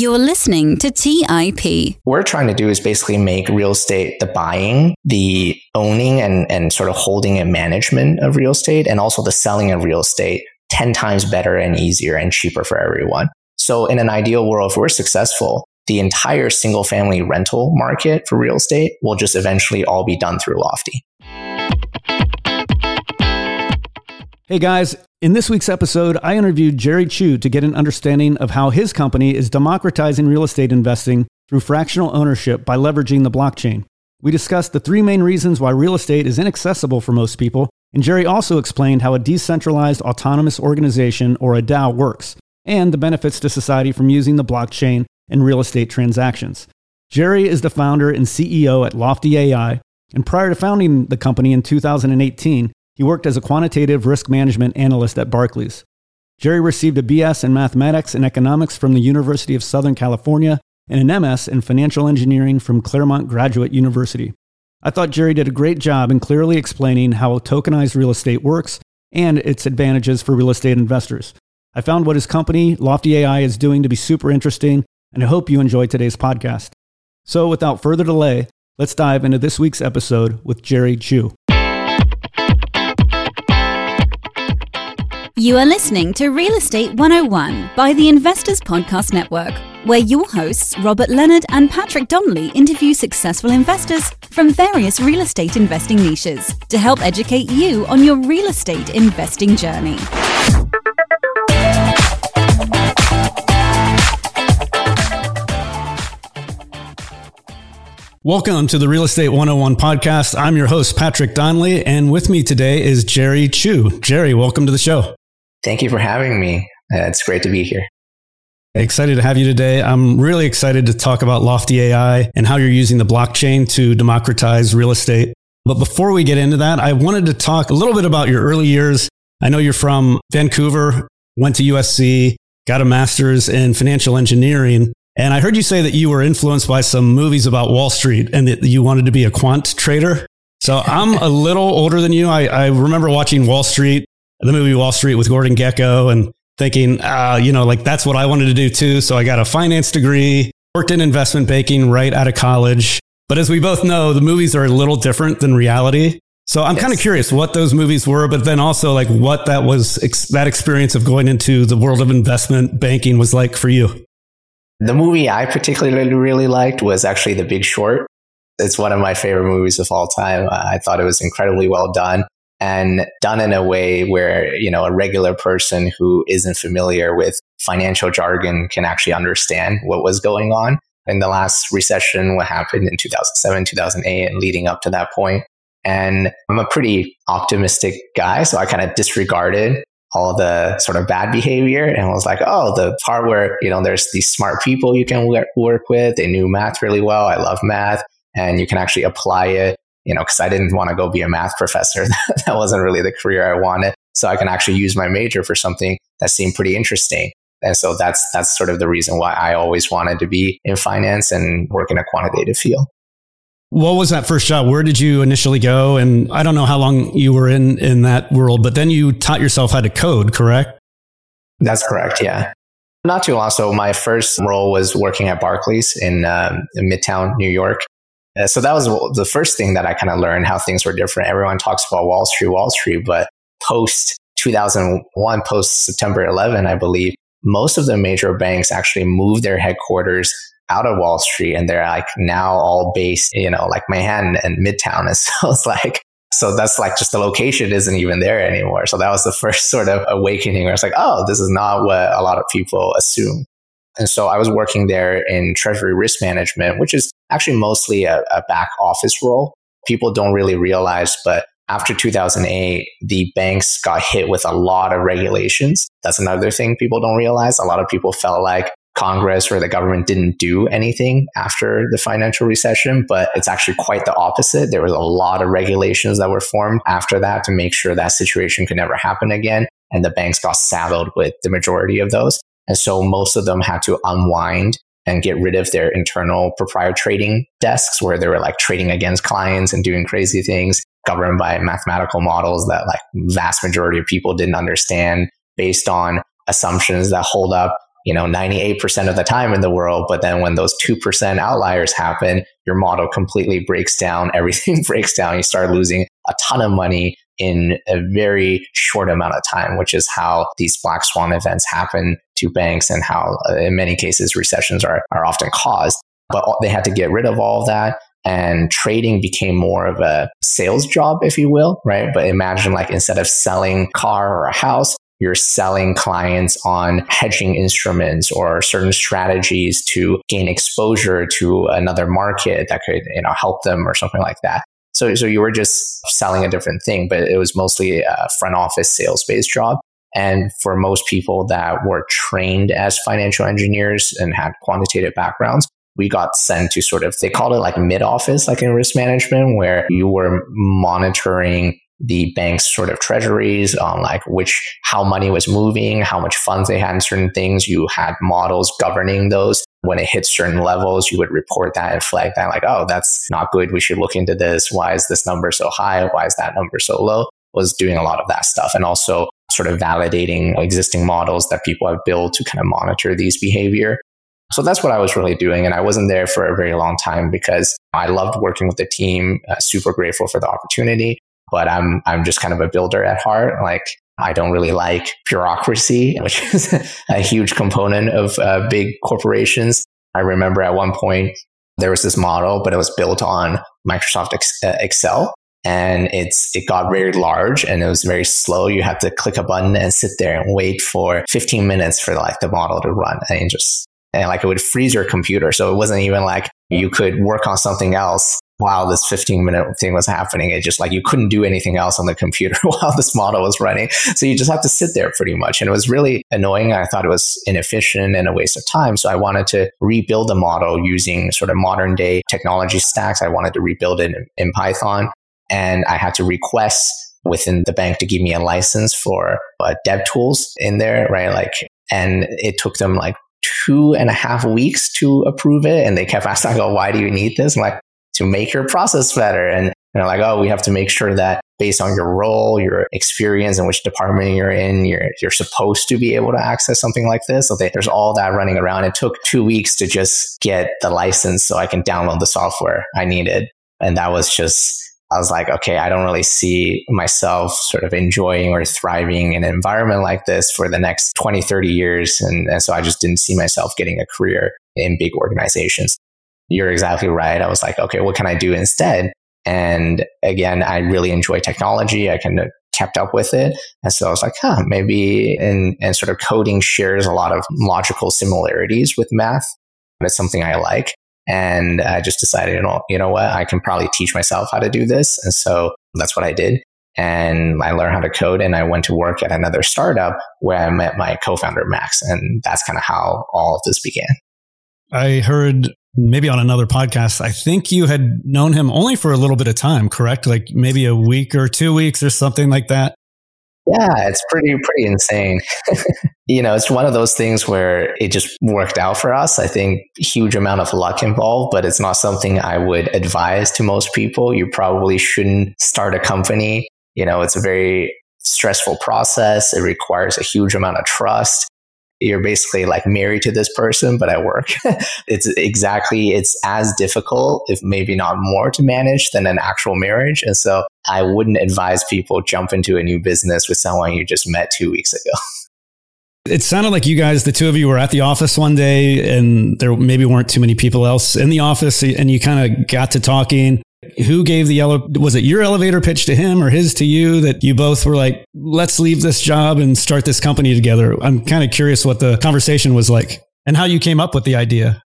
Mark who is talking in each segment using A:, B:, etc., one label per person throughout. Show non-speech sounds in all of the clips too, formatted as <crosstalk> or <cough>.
A: You're listening to TIP.
B: What we're trying to do is basically make real estate the buying, the owning and, and sort of holding and management of real estate, and also the selling of real estate 10 times better and easier and cheaper for everyone. So in an ideal world, if we're successful, the entire single family rental market for real estate will just eventually all be done through Lofty.
C: Hey guys, in this week's episode, I interviewed Jerry Chu to get an understanding of how his company is democratizing real estate investing through fractional ownership by leveraging the blockchain. We discussed the three main reasons why real estate is inaccessible for most people, and Jerry also explained how a decentralized autonomous organization, or a DAO, works, and the benefits to society from using the blockchain in real estate transactions. Jerry is the founder and CEO at Lofty AI, and prior to founding the company in 2018, he worked as a quantitative risk management analyst at Barclays. Jerry received a BS in mathematics and economics from the University of Southern California and an MS in financial engineering from Claremont Graduate University. I thought Jerry did a great job in clearly explaining how tokenized real estate works and its advantages for real estate investors. I found what his company, Lofty AI, is doing to be super interesting, and I hope you enjoyed today's podcast. So, without further delay, let's dive into this week's episode with Jerry Chu.
A: You are listening to Real Estate 101 by the Investors Podcast Network, where your hosts, Robert Leonard and Patrick Donley, interview successful investors from various real estate investing niches to help educate you on your real estate investing journey.
C: Welcome to the Real Estate 101 podcast. I'm your host, Patrick Donley, and with me today is Jerry Chu. Jerry, welcome to the show.
B: Thank you for having me. Uh, it's great to be here.
C: Excited to have you today. I'm really excited to talk about Lofty AI and how you're using the blockchain to democratize real estate. But before we get into that, I wanted to talk a little bit about your early years. I know you're from Vancouver, went to USC, got a master's in financial engineering. And I heard you say that you were influenced by some movies about Wall Street and that you wanted to be a quant trader. So I'm a <laughs> little older than you. I, I remember watching Wall Street the movie Wall Street with Gordon Gekko and thinking, uh, you know, like that's what I wanted to do too. So I got a finance degree, worked in investment banking right out of college. But as we both know, the movies are a little different than reality. So I'm yes. kind of curious what those movies were, but then also like what that was, ex- that experience of going into the world of investment banking was like for you.
B: The movie I particularly really liked was actually The Big Short. It's one of my favorite movies of all time. I thought it was incredibly well done and done in a way where, you know, a regular person who isn't familiar with financial jargon can actually understand what was going on. In the last recession, what happened in 2007, 2008, and leading up to that point. And I'm a pretty optimistic guy, so I kind of disregarded all the sort of bad behavior and was like, oh, the part where, you know, there's these smart people you can work with. They knew math really well. I love math and you can actually apply it you know, because I didn't want to go be a math professor. <laughs> that wasn't really the career I wanted. So I can actually use my major for something that seemed pretty interesting. And so that's that's sort of the reason why I always wanted to be in finance and work in a quantitative field.
C: What was that first job? Where did you initially go? And I don't know how long you were in in that world, but then you taught yourself how to code, correct?
B: That's correct. Yeah. Not too long. So my first role was working at Barclays in, um, in Midtown, New York. Uh, so that was the first thing that I kind of learned how things were different. Everyone talks about Wall Street, Wall Street, but post 2001, post September 11, I believe, most of the major banks actually moved their headquarters out of Wall Street and they're like now all based, you know, like Manhattan and Midtown. And <laughs> so it's like, so that's like just the location isn't even there anymore. So that was the first <laughs> sort of awakening where it's like, oh, this is not what a lot of people assume. And so I was working there in treasury risk management, which is actually mostly a, a back office role. People don't really realize, but after 2008, the banks got hit with a lot of regulations. That's another thing people don't realize. A lot of people felt like Congress or the government didn't do anything after the financial recession, but it's actually quite the opposite. There was a lot of regulations that were formed after that to make sure that situation could never happen again. And the banks got saddled with the majority of those. And so most of them had to unwind and get rid of their internal proprietary trading desks where they were like trading against clients and doing crazy things governed by mathematical models that like vast majority of people didn't understand based on assumptions that hold up you know, 98% of the time in the world. But then when those 2% outliers happen, your model completely breaks down. <laughs> Everything breaks down. You start losing a ton of money in a very short amount of time, which is how these black swan events happen to banks and how, uh, in many cases, recessions are, are often caused. But they had to get rid of all of that. And trading became more of a sales job, if you will, right? But imagine like instead of selling car or a house, you're selling clients on hedging instruments or certain strategies to gain exposure to another market that could, you know, help them or something like that. So, so you were just selling a different thing, but it was mostly a front office sales based job. And for most people that were trained as financial engineers and had quantitative backgrounds, we got sent to sort of, they called it like mid office, like in risk management, where you were monitoring the bank's sort of treasuries on like which, how money was moving, how much funds they had in certain things. You had models governing those. When it hit certain levels, you would report that and flag that like, oh, that's not good. We should look into this. Why is this number so high? Why is that number so low? Was doing a lot of that stuff and also sort of validating existing models that people have built to kind of monitor these behavior. So that's what I was really doing. And I wasn't there for a very long time because I loved working with the team, uh, super grateful for the opportunity. But I'm, I'm just kind of a builder at heart. Like I don't really like bureaucracy, <laughs> which is a huge component of uh, big corporations. I remember at one point there was this model, but it was built on Microsoft uh, Excel and it's it got very large and it was very slow. You have to click a button and sit there and wait for 15 minutes for like the model to run and just and like it would freeze your computer. So it wasn't even like you could work on something else while this 15 minute thing was happening. It just like you couldn't do anything else on the computer <laughs> while this model was running. So you just have to sit there pretty much. And it was really annoying. I thought it was inefficient and a waste of time. So I wanted to rebuild the model using sort of modern day technology stacks. I wanted to rebuild it in, in Python and I had to request within the bank to give me a license for uh, dev tools in there, right? Like, and it took them like two and a half weeks to approve it. And they kept <laughs> asking, like, "Oh, why do you need this?" I'm like, to make your process better. And they're like, oh, we have to make sure that based on your role, your experience, and which department you're in, you're you're supposed to be able to access something like this. So they, there's all that running around. It took two weeks to just get the license so I can download the software I needed, and that was just. I was like, okay, I don't really see myself sort of enjoying or thriving in an environment like this for the next 20, 30 years. And, and so I just didn't see myself getting a career in big organizations you're exactly right. I was like, okay, what can I do instead? And again, I really enjoy technology. I kind of kept up with it. And so I was like, huh, maybe and and sort of coding shares a lot of logical similarities with math. It's something I like. And I just decided, you know, you know what, I can probably teach myself how to do this. And so that's what I did. And I learned how to code and I went to work at another startup where I met my co-founder, Max. And that's kind of how all of this began.
C: I heard maybe on another podcast. I think you had known him only for a little bit of time, correct? Like maybe a week or two weeks or something like that.
B: Yeah, it's pretty pretty insane. <laughs> you know, it's one of those things where it just worked out for us. I think huge amount of luck involved, but it's not something I would advise to most people. You probably shouldn't start a company. You know, it's a very stressful process. It requires a huge amount of trust you're basically like married to this person, but at work. <laughs> it's exactly, it's as difficult, if maybe not more to manage than an actual marriage. And so I wouldn't advise people jump into a new business with someone you just met two weeks ago. <laughs>
C: It sounded like you guys, the two of you, were at the office one day, and there maybe weren't too many people else in the office, and you kind of got to talking. Who gave the yellow? Was it your elevator pitch to him or his to you that you both were like, let's leave this job and start this company together? I'm kind of curious what the conversation was like and how you came up with the idea.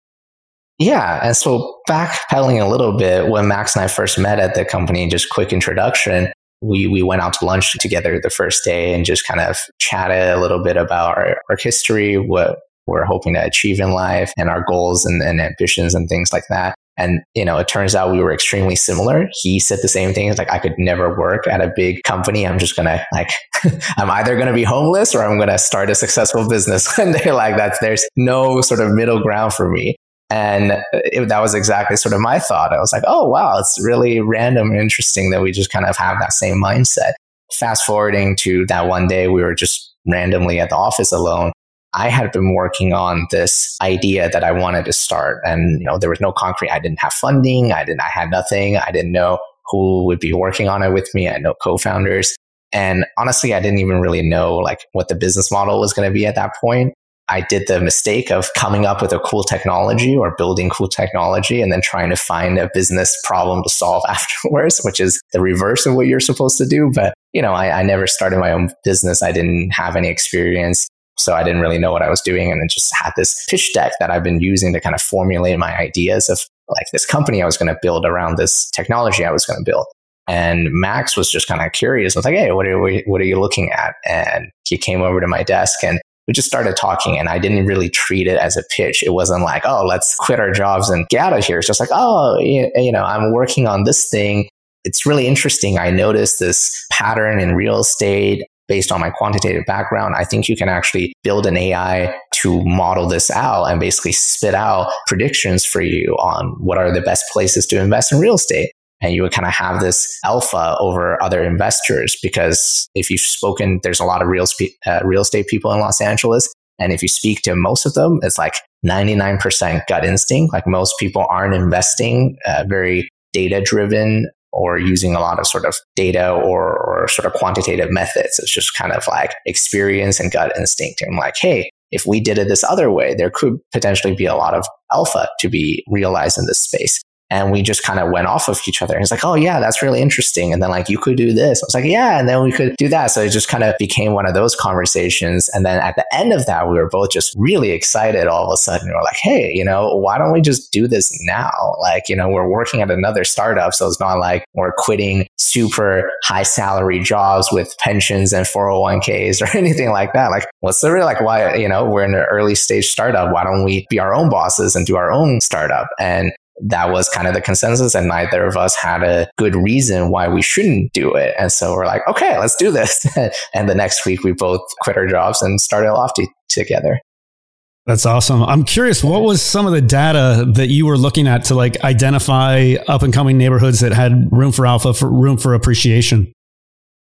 B: Yeah. And so backpedaling a little bit, when Max and I first met at the company, just quick introduction, we, we went out to lunch together the first day and just kind of chatted a little bit about our, our history, what we're hoping to achieve in life and our goals and, and ambitions and things like that. And, you know, it turns out we were extremely similar. He said the same thing. like, I could never work at a big company. I'm just going to like, <laughs> I'm either going to be homeless or I'm going to start a successful business. <laughs> and they're like, that there's no sort of middle ground for me. And it, that was exactly sort of my thought. I was like, oh, wow, it's really random and interesting that we just kind of have that same mindset. Fast forwarding to that one day, we were just randomly at the office alone. I had been working on this idea that I wanted to start. And, you know, there was no concrete. I didn't have funding. I didn't, I had nothing. I didn't know who would be working on it with me. I had no co-founders. And honestly, I didn't even really know like what the business model was going to be at that point. I did the mistake of coming up with a cool technology or building cool technology and then trying to find a business problem to solve <laughs> afterwards, which is the reverse of what you're supposed to do. But, you know, I, I never started my own business. I didn't have any experience. So I didn't really know what I was doing and then just had this pitch deck that I've been using to kind of formulate my ideas of like this company I was going to build around this technology I was going to build. And Max was just kind of curious. I was like, Hey, what are, we, what are you looking at? And he came over to my desk and we just started talking and I didn't really treat it as a pitch. It wasn't like, oh, let's quit our jobs and get out of here. It's just like, oh, you know, I'm working on this thing. It's really interesting. I noticed this pattern in real estate based on my quantitative background. I think you can actually build an AI to model this out and basically spit out predictions for you on what are the best places to invest in real estate and you would kind of have this alpha over other investors because if you've spoken, there's a lot of real, spe- uh, real estate people in Los Angeles. And if you speak to most of them, it's like 99% gut instinct. Like most people aren't investing uh, very data driven or using a lot of sort of data or, or sort of quantitative methods. It's just kind of like experience and gut instinct. And like, hey, if we did it this other way, there could potentially be a lot of alpha to be realized in this space. And we just kind of went off of each other. And it's like, oh, yeah, that's really interesting. And then, like, you could do this. I was like, yeah. And then we could do that. So it just kind of became one of those conversations. And then at the end of that, we were both just really excited all of a sudden. We're like, hey, you know, why don't we just do this now? Like, you know, we're working at another startup. So it's not like we're quitting super high salary jobs with pensions and 401ks or <laughs> anything like that. Like, what's the real, like, why, you know, we're in an early stage startup. Why don't we be our own bosses and do our own startup? And that was kind of the consensus and neither of us had a good reason why we shouldn't do it and so we're like okay let's do this <laughs> and the next week we both quit our jobs and started lofty together
C: that's awesome. I'm curious, what was some of the data that you were looking at to like identify up and coming neighborhoods that had room for alpha, for room for appreciation?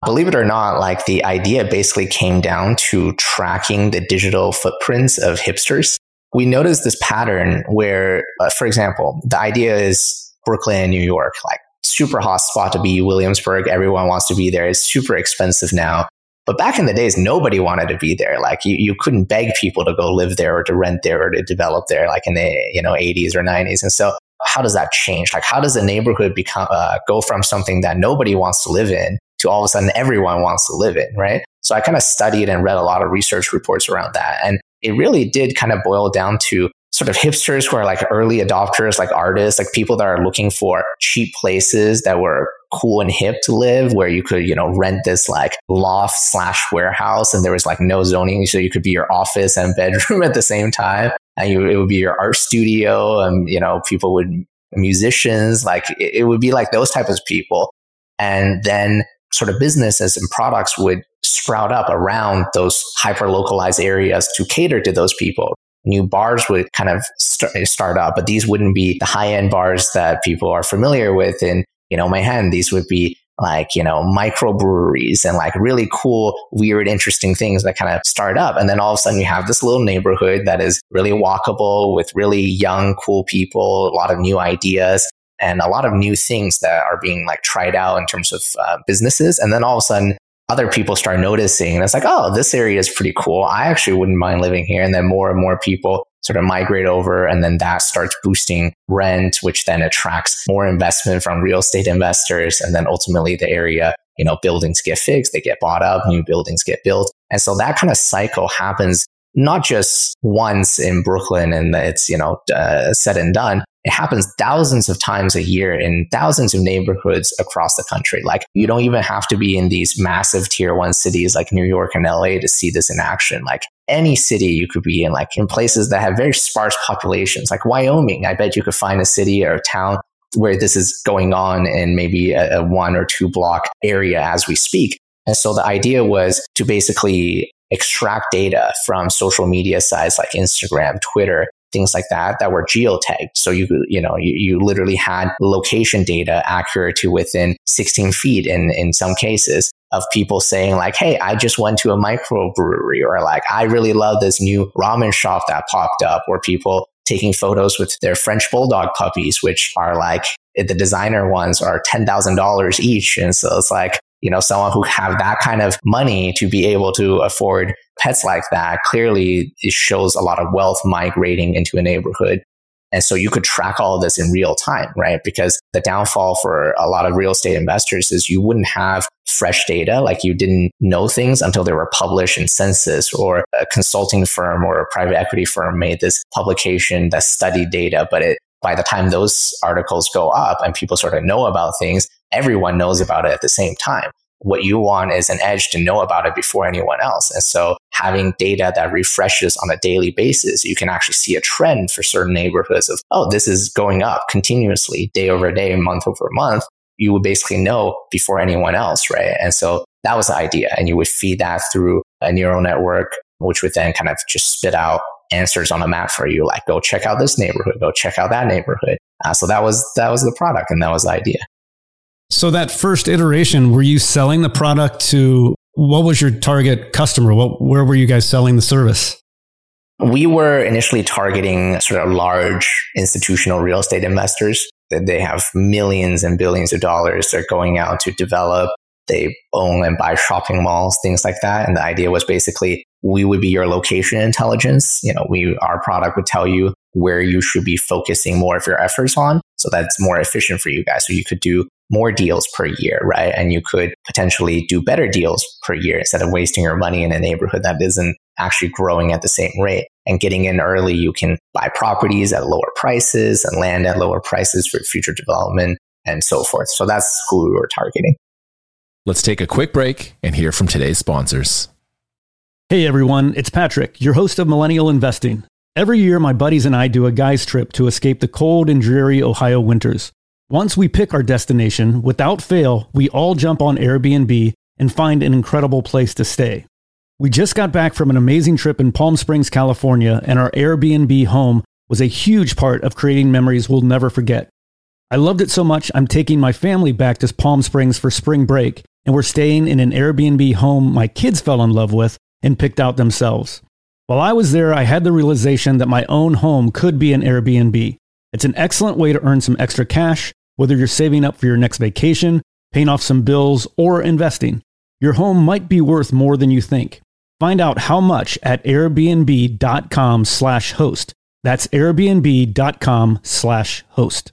B: Believe it or not, like the idea basically came down to tracking the digital footprints of hipsters we noticed this pattern where, uh, for example, the idea is Brooklyn, New York, like super hot spot to be, Williamsburg, everyone wants to be there. It's super expensive now. But back in the days, nobody wanted to be there. Like you, you couldn't beg people to go live there or to rent there or to develop there, like in the you know 80s or 90s. And so, how does that change? Like, how does a neighborhood become uh, go from something that nobody wants to live in to all of a sudden everyone wants to live in, right? So I kind of studied and read a lot of research reports around that, and it really did kind of boil down to sort of hipsters who are like early adopters, like artists, like people that are looking for cheap places that were cool and hip to live where you could, you know, rent this like loft slash warehouse and there was like no zoning. So you could be your office and <laughs> bedroom at the same time. And you, it would be your art studio and, you know, people would, musicians, like it, it would be like those type of people. And then sort of businesses and products would sprout up around those hyper localized areas to cater to those people. New bars would kind of st- start up, but these wouldn't be the high end bars that people are familiar with in, you know, Manhattan. These would be like, you know, microbreweries and like really cool, weird, interesting things that kind of start up. And then all of a sudden you have this little neighborhood that is really walkable with really young, cool people, a lot of new ideas and a lot of new things that are being like tried out in terms of uh, businesses. And then all of a sudden, other people start noticing, and it's like, oh, this area is pretty cool. I actually wouldn't mind living here. And then more and more people sort of migrate over, and then that starts boosting rent, which then attracts more investment from real estate investors. And then ultimately, the area, you know, buildings get fixed, they get bought up, new buildings get built. And so that kind of cycle happens not just once in Brooklyn and it's, you know, uh, said and done. It happens thousands of times a year in thousands of neighborhoods across the country. Like you don't even have to be in these massive tier one cities like New York and LA to see this in action. Like any city you could be in, like in places that have very sparse populations, like Wyoming. I bet you could find a city or a town where this is going on in maybe a, a one or two block area as we speak. And so the idea was to basically extract data from social media sites like Instagram, Twitter, things like that that were geotagged. So you you know you, you literally had location data accurate to within 16 feet in in some cases of people saying like, Hey, I just went to a microbrewery or like, I really love this new ramen shop that popped up or people taking photos with their French bulldog puppies, which are like the designer ones are $10,000 each. And so it's like, you know, someone who have that kind of money to be able to afford pets like that, clearly it shows a lot of wealth migrating into a neighborhood. And so you could track all of this in real time, right? Because the downfall for a lot of real estate investors is you wouldn't have fresh data. Like you didn't know things until they were published in census or a consulting firm or a private equity firm made this publication that studied data, but it by the time those articles go up and people sort of know about things, everyone knows about it at the same time. What you want is an edge to know about it before anyone else. And so having data that refreshes on a daily basis, you can actually see a trend for certain neighborhoods of, oh, this is going up continuously day over day, month over month. You would basically know before anyone else, right? And so that was the idea. And you would feed that through a neural network, which would then kind of just spit out answers on a map for you, like go check out this neighborhood, go check out that neighborhood. Uh, so that was that was the product, and that was the idea.
C: So that first iteration, were you selling the product to what was your target customer? What where were you guys selling the service?
B: We were initially targeting sort of large institutional real estate investors. That they have millions and billions of dollars they're going out to develop they own and buy shopping malls, things like that. And the idea was basically we would be your location intelligence. You know, we, our product would tell you where you should be focusing more of your efforts on. So that's more efficient for you guys. So you could do more deals per year, right? And you could potentially do better deals per year instead of wasting your money in a neighborhood that isn't actually growing at the same rate. And getting in early, you can buy properties at lower prices and land at lower prices for future development and so forth. So that's who we were targeting.
D: Let's take a quick break and hear from today's sponsors.
C: Hey everyone, it's Patrick, your host of Millennial Investing. Every year, my buddies and I do a guy's trip to escape the cold and dreary Ohio winters. Once we pick our destination, without fail, we all jump on Airbnb and find an incredible place to stay. We just got back from an amazing trip in Palm Springs, California, and our Airbnb home was a huge part of creating memories we'll never forget. I loved it so much, I'm taking my family back to Palm Springs for spring break, and we're staying in an Airbnb home my kids fell in love with and picked out themselves. While I was there, I had the realization that my own home could be an Airbnb. It's an excellent way to earn some extra cash, whether you're saving up for your next vacation, paying off some bills, or investing. Your home might be worth more than you think. Find out how much at airbnb.com/host. That's airbnb.com/host.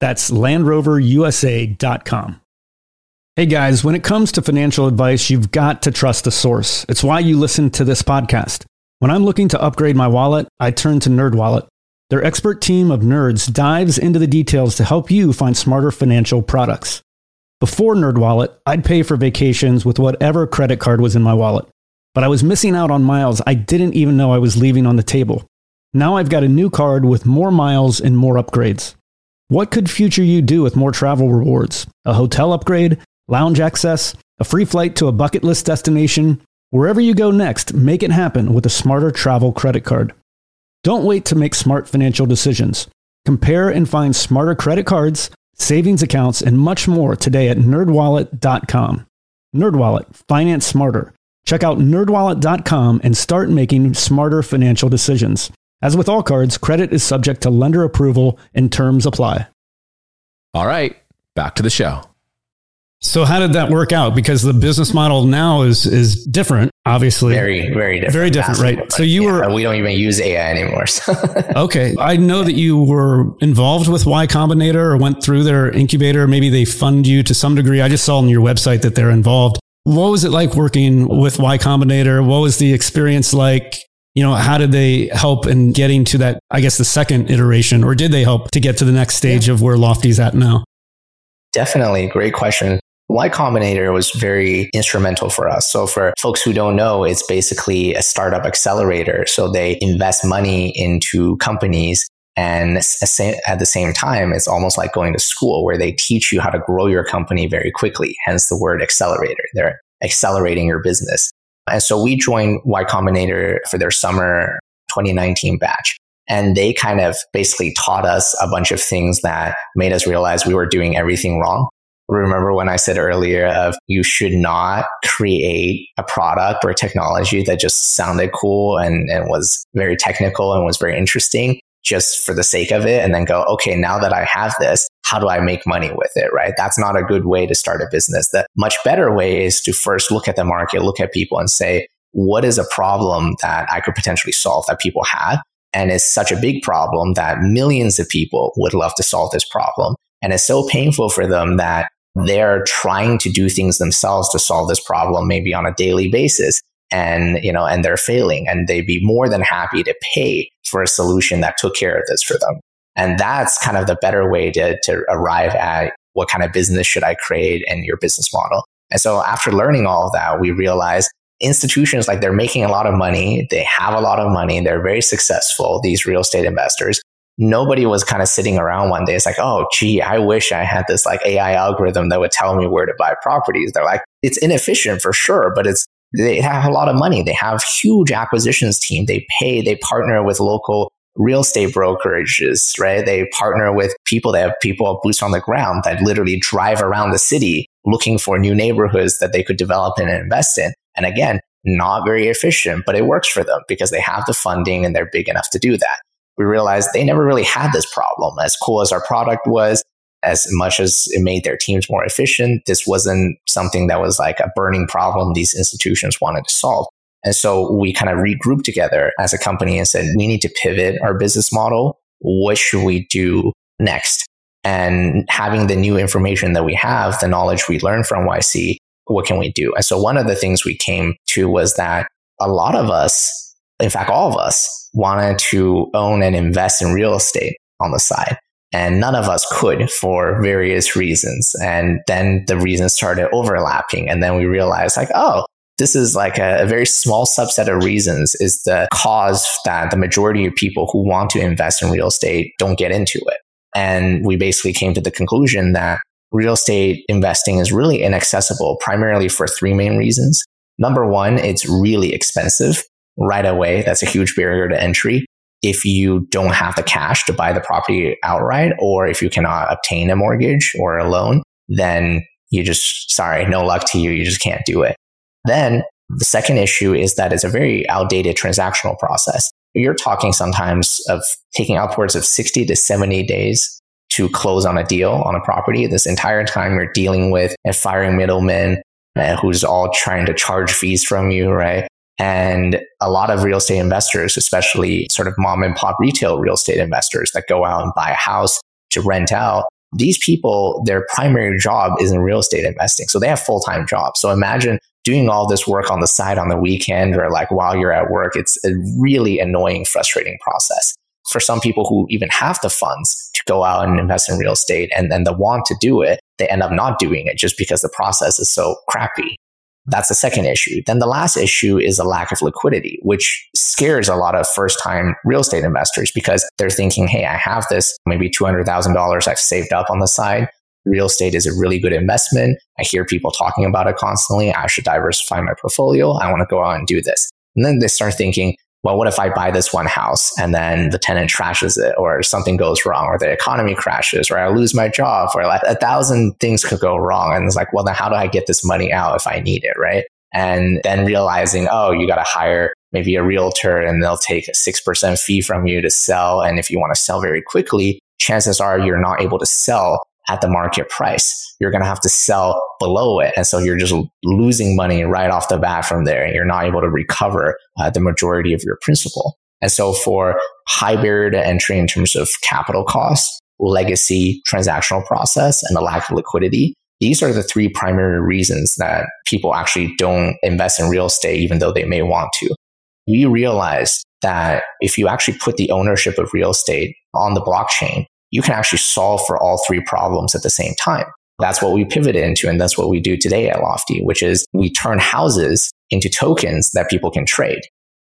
C: That's LandRoverUSA.com. Hey guys, when it comes to financial advice, you've got to trust the source. It's why you listen to this podcast. When I'm looking to upgrade my wallet, I turn to NerdWallet. Their expert team of nerds dives into the details to help you find smarter financial products. Before NerdWallet, I'd pay for vacations with whatever credit card was in my wallet, but I was missing out on miles I didn't even know I was leaving on the table. Now I've got a new card with more miles and more upgrades. What could future you do with more travel rewards? A hotel upgrade, lounge access, a free flight to a bucket list destination? Wherever you go next, make it happen with a smarter travel credit card. Don't wait to make smart financial decisions. Compare and find smarter credit cards, savings accounts, and much more today at nerdwallet.com. Nerdwallet, finance smarter. Check out nerdwallet.com and start making smarter financial decisions. As with all cards, credit is subject to lender approval and terms apply.
D: All right, back to the show.
C: So how did that work out? Because the business model now is is different. Obviously.
B: Very, very different.
C: Very different, right? So you yeah,
B: were. We don't even use AI anymore. So. <laughs>
C: okay. I know that you were involved with Y Combinator or went through their incubator. Maybe they fund you to some degree. I just saw on your website that they're involved. What was it like working with Y Combinator? What was the experience like? You know, how did they help in getting to that, I guess, the second iteration, or did they help to get to the next stage yeah. of where Lofty's at now?
B: Definitely. Great question. Y Combinator was very instrumental for us. So for folks who don't know, it's basically a startup accelerator. So they invest money into companies and at the same time, it's almost like going to school where they teach you how to grow your company very quickly. Hence the word accelerator. They're accelerating your business. And so we joined Y Combinator for their summer 2019 batch. And they kind of basically taught us a bunch of things that made us realize we were doing everything wrong. Remember when I said earlier of you should not create a product or a technology that just sounded cool and, and was very technical and was very interesting just for the sake of it and then go, okay, now that I have this, how do I make money with it? Right. That's not a good way to start a business. The much better way is to first look at the market, look at people and say, what is a problem that I could potentially solve that people have? And it's such a big problem that millions of people would love to solve this problem. And it's so painful for them that they're trying to do things themselves to solve this problem, maybe on a daily basis. And, you know, and they're failing and they'd be more than happy to pay for a solution that took care of this for them. And that's kind of the better way to, to arrive at what kind of business should I create and your business model. And so after learning all of that, we realized institutions like they're making a lot of money. They have a lot of money. They're very successful, these real estate investors. Nobody was kind of sitting around one day. It's like, oh, gee, I wish I had this like AI algorithm that would tell me where to buy properties. They're like, it's inefficient for sure, but it's, they have a lot of money. They have huge acquisitions team. They pay, they partner with local real estate brokerages, right? They partner with people that have people boots on the ground that literally drive around the city looking for new neighborhoods that they could develop in and invest in. And again, not very efficient, but it works for them because they have the funding and they're big enough to do that. We realized they never really had this problem. As cool as our product was, as much as it made their teams more efficient, this wasn't something that was like a burning problem these institutions wanted to solve. And so we kind of regrouped together as a company and said, we need to pivot our business model. What should we do next? And having the new information that we have, the knowledge we learned from YC, what can we do? And so one of the things we came to was that a lot of us, in fact, all of us wanted to own and invest in real estate on the side. And none of us could for various reasons. And then the reasons started overlapping. And then we realized like, oh, this is like a, a, very small subset of reasons is the cause that the majority of people who want to invest in real estate don't get into it. And we basically came to the conclusion that real estate investing is really inaccessible primarily for three main reasons. Number one, it's really expensive right away. That's a huge barrier to entry. If you don't have the cash to buy the property outright, or if you cannot obtain a mortgage or a loan, then you just, sorry, no luck to you. You just can't do it. Then the second issue is that it's a very outdated transactional process. You're talking sometimes of taking upwards of 60 to 70 days to close on a deal on a property. This entire time you're dealing with a firing middleman uh, who's all trying to charge fees from you, right? And a lot of real estate investors, especially sort of mom and pop retail real estate investors that go out and buy a house to rent out, these people, their primary job is in real estate investing. So they have full time jobs. So imagine doing all this work on the side on the weekend or like while you're at work. It's a really annoying, frustrating process for some people who even have the funds to go out and invest in real estate and then the want to do it, they end up not doing it just because the process is so crappy. That's the second issue. Then the last issue is a lack of liquidity, which scares a lot of first time real estate investors because they're thinking, Hey, I have this maybe $200,000 I've saved up on the side. Real estate is a really good investment. I hear people talking about it constantly. I should diversify my portfolio. I want to go out and do this. And then they start thinking, well, what if I buy this one house and then the tenant trashes it or something goes wrong or the economy crashes or I lose my job or like a thousand things could go wrong. And it's like, well, then how do I get this money out if I need it? Right. And then realizing, oh, you got to hire maybe a realtor and they'll take a 6% fee from you to sell. And if you want to sell very quickly, chances are you're not able to sell at the market price. You're going to have to sell below it. And so you're just losing money right off the bat from there. And you're not able to recover uh, the majority of your principal. And so for high barrier to entry in terms of capital costs, legacy transactional process, and the lack of liquidity, these are the three primary reasons that people actually don't invest in real estate, even though they may want to. We realized that if you actually put the ownership of real estate on the blockchain, you can actually solve for all three problems at the same time. That's what we pivoted into. And that's what we do today at Lofty, which is we turn houses into tokens that people can trade.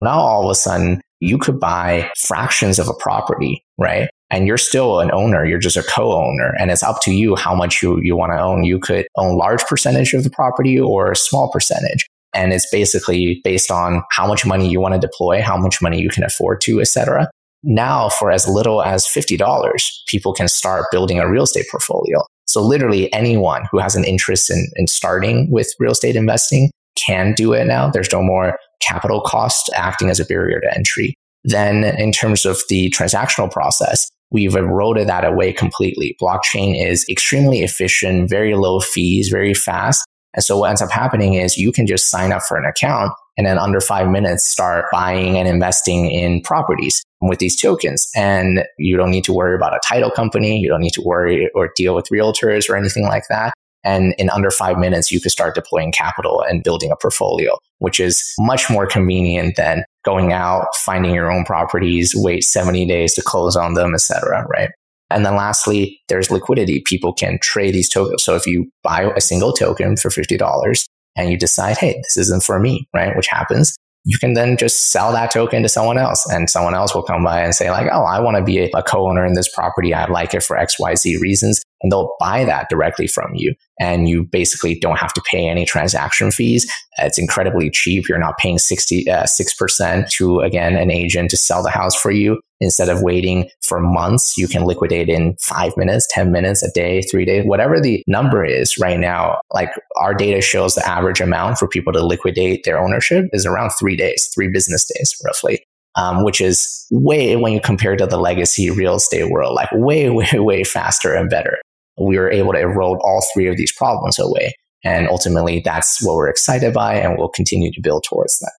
B: Now, all of a sudden, you could buy fractions of a property, right? And you're still an owner. You're just a co-owner. And it's up to you how much you, you want to own. You could own large percentage of the property or a small percentage. And it's basically based on how much money you want to deploy, how much money you can afford to, etc. Now, for as little as $50, people can start building a real estate portfolio. So literally anyone who has an interest in, in starting with real estate investing can do it now. There's no more capital cost acting as a barrier to entry. Then in terms of the transactional process, we've eroded that away completely. Blockchain is extremely efficient, very low fees, very fast. And so what ends up happening is you can just sign up for an account and then under five minutes start buying and investing in properties with these tokens. And you don't need to worry about a title company. You don't need to worry or deal with realtors or anything like that. And in under five minutes, you could start deploying capital and building a portfolio, which is much more convenient than going out, finding your own properties, wait 70 days to close on them, etc. Right. And then lastly, there's liquidity. People can trade these tokens. So if you buy a single token for $50 and you decide, hey, this isn't for me, right? Which happens, you can then just sell that token to someone else and someone else will come by and say like, oh, I want to be a, co-owner in this property. I like it for XYZ reasons. And they'll buy that directly from you. And you basically don't have to pay any transaction fees. It's incredibly cheap. You're not paying 66% uh, to, again, an agent to sell the house for you. Instead of waiting for months, you can liquidate in five minutes, 10 minutes, a day, three days, whatever the number is right now. Like our data shows the average amount for people to liquidate their ownership is around three days, three business days, roughly. Um, which is way when you compare to the legacy real estate world, like way, <laughs> way, way faster and better. We were able to erode all three of these problems away. And ultimately, that's what we're excited by, and we'll continue to build towards that.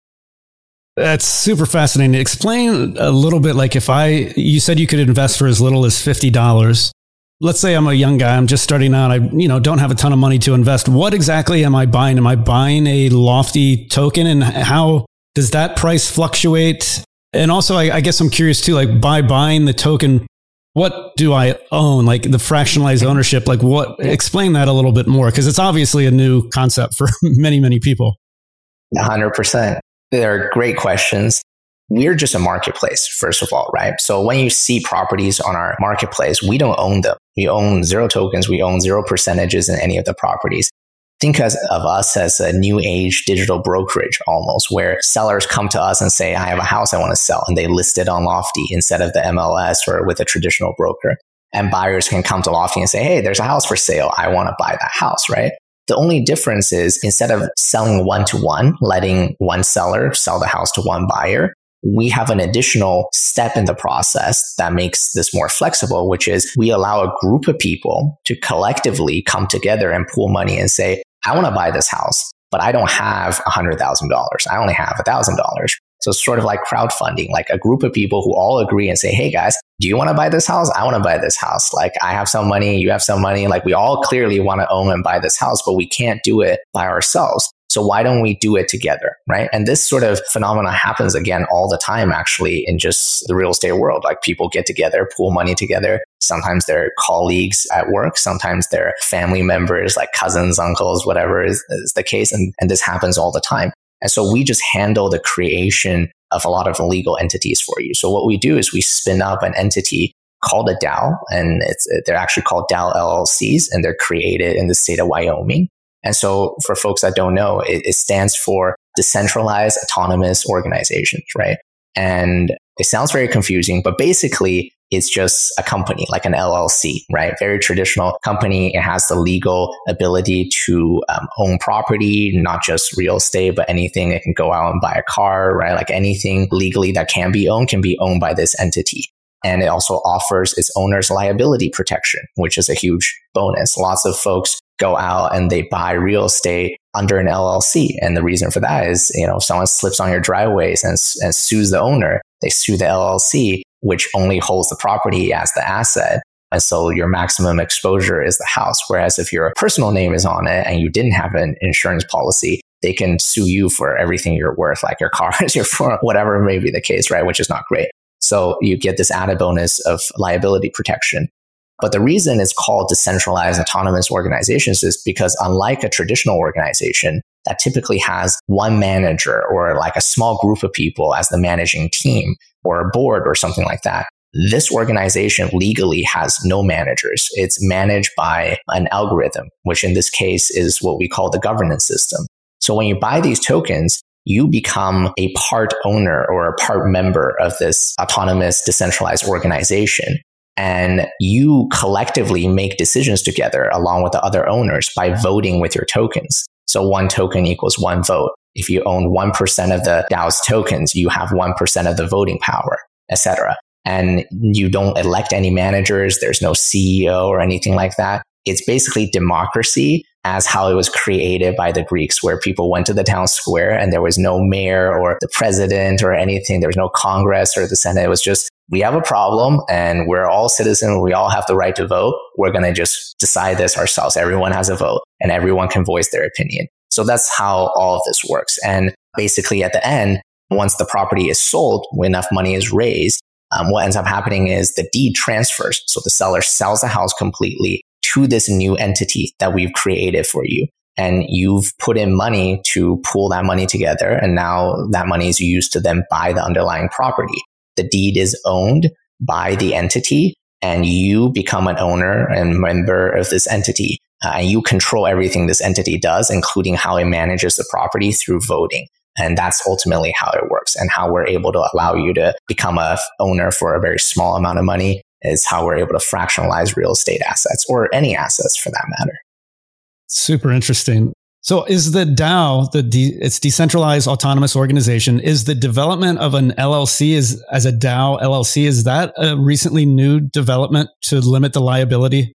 C: That's super fascinating. Explain a little bit like if I, you said you could invest for as little as $50. Let's say I'm a young guy, I'm just starting out, I you know don't have a ton of money to invest. What exactly am I buying? Am I buying a lofty token and how does that price fluctuate? And also I, I guess I'm curious too, like by buying the token, what do I own? Like the fractionalized ownership, like what explain that a little bit more because it's obviously a new concept for <laughs> many, many people.
B: 100%. They're great questions. We're just a marketplace, first of all, right? So when you see properties on our marketplace, we don't own them. We own zero tokens. We own zero percentages in any of the properties. Think of us as a new age digital brokerage almost, where sellers come to us and say, I have a house I want to sell, and they list it on Lofty instead of the MLS or with a traditional broker. And buyers can come to Lofty and say, Hey, there's a house for sale. I want to buy that house, right? The only difference is instead of selling one to one, letting one seller sell the house to one buyer, we have an additional step in the process that makes this more flexible, which is we allow a group of people to collectively come together and pool money and say, I want to buy this house, but I don't have $100,000. I only have $1,000. So it's sort of like crowdfunding, like a group of people who all agree and say, Hey guys, do you want to buy this house? I want to buy this house. Like I have some money, you have some money. Like we all clearly want to own and buy this house, but we can't do it by ourselves. So why don't we do it together? Right. And this sort of phenomena happens again all the time, actually, in just the real estate world. Like people get together, pool money together. Sometimes they're colleagues at work. Sometimes they're family members, like cousins, uncles, whatever is, is the case. And, and this happens all the time. And so we just handle the creation of a lot of legal entities for you. So what we do is we spin up an entity called a DAO, and it's, they're actually called DAO LLCs, and they're created in the state of Wyoming. And so for folks that don't know, it, it stands for Decentralized Autonomous Organizations, right? And it sounds very confusing, but basically it's just a company like an LLC, right? Very traditional company. It has the legal ability to um, own property, not just real estate, but anything. It can go out and buy a car, right? Like anything legally that can be owned can be owned by this entity. And it also offers its owners liability protection, which is a huge bonus. Lots of folks go out and they buy real estate under an LLC. And the reason for that is, you know, if someone slips on your driveways and, and sues the owner, they sue the LLC, which only holds the property as the asset. And so your maximum exposure is the house. Whereas if your personal name is on it and you didn't have an insurance policy, they can sue you for everything you're worth, like your <laughs> cars, your phone, whatever may be the case, right? Which is not great. So you get this added bonus of liability protection. But the reason it's called decentralized autonomous organizations is because unlike a traditional organization that typically has one manager or like a small group of people as the managing team or a board or something like that, this organization legally has no managers. It's managed by an algorithm, which in this case is what we call the governance system. So when you buy these tokens, you become a part owner or a part member of this autonomous decentralized organization. And you collectively make decisions together along with the other owners by voting with your tokens. So one token equals one vote. If you own 1% of the DAO's tokens, you have 1% of the voting power, etc. And you don't elect any managers. There's no CEO or anything like that. It's basically democracy as how it was created by the Greeks, where people went to the town square and there was no mayor or the president or anything. There was no Congress or the Senate. It was just, we have a problem and we're all citizens. We all have the right to vote. We're going to just decide this ourselves. Everyone has a vote and everyone can voice their opinion. So that's how all of this works. And basically at the end, once the property is sold, when enough money is raised, um, what ends up happening is the deed transfers. So the seller sells the house completely to this new entity that we've created for you. And you've put in money to pool that money together. And now that money is used to then buy the underlying property. The deed is owned by the entity and you become an owner and member of this entity. Uh, and you control everything this entity does, including how it manages the property through voting. And that's ultimately how it works and how we're able to allow you to become a owner for a very small amount of money is how we're able to fractionalize real estate assets or any assets for that matter.
C: Super interesting. So is the DAO, the de- it's decentralized autonomous organization, is the development of an LLC is as a DAO LLC, is that a recently new development to limit the liability?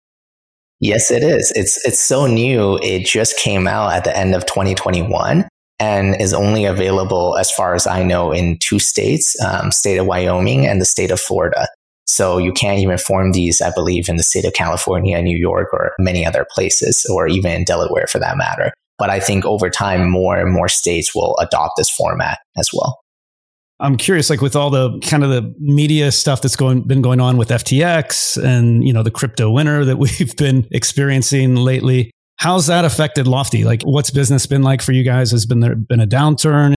B: Yes, it is. It's it's so new. It just came out at the end of 2021 and is only available, as far as I know, in two states, um, state of Wyoming and the state of Florida. So you can't even form these, I believe, in the state of California, New York, or many other places, or even in Delaware for that matter. But I think over time, more and more states will adopt this format as well.
C: I'm curious, like with all the kind of the media stuff that's going been going on with FTX and you know the crypto winter that <laughs> we've been experiencing lately. How's that affected Lofty? Like, what's business been like for you guys? Has been there been a downturn?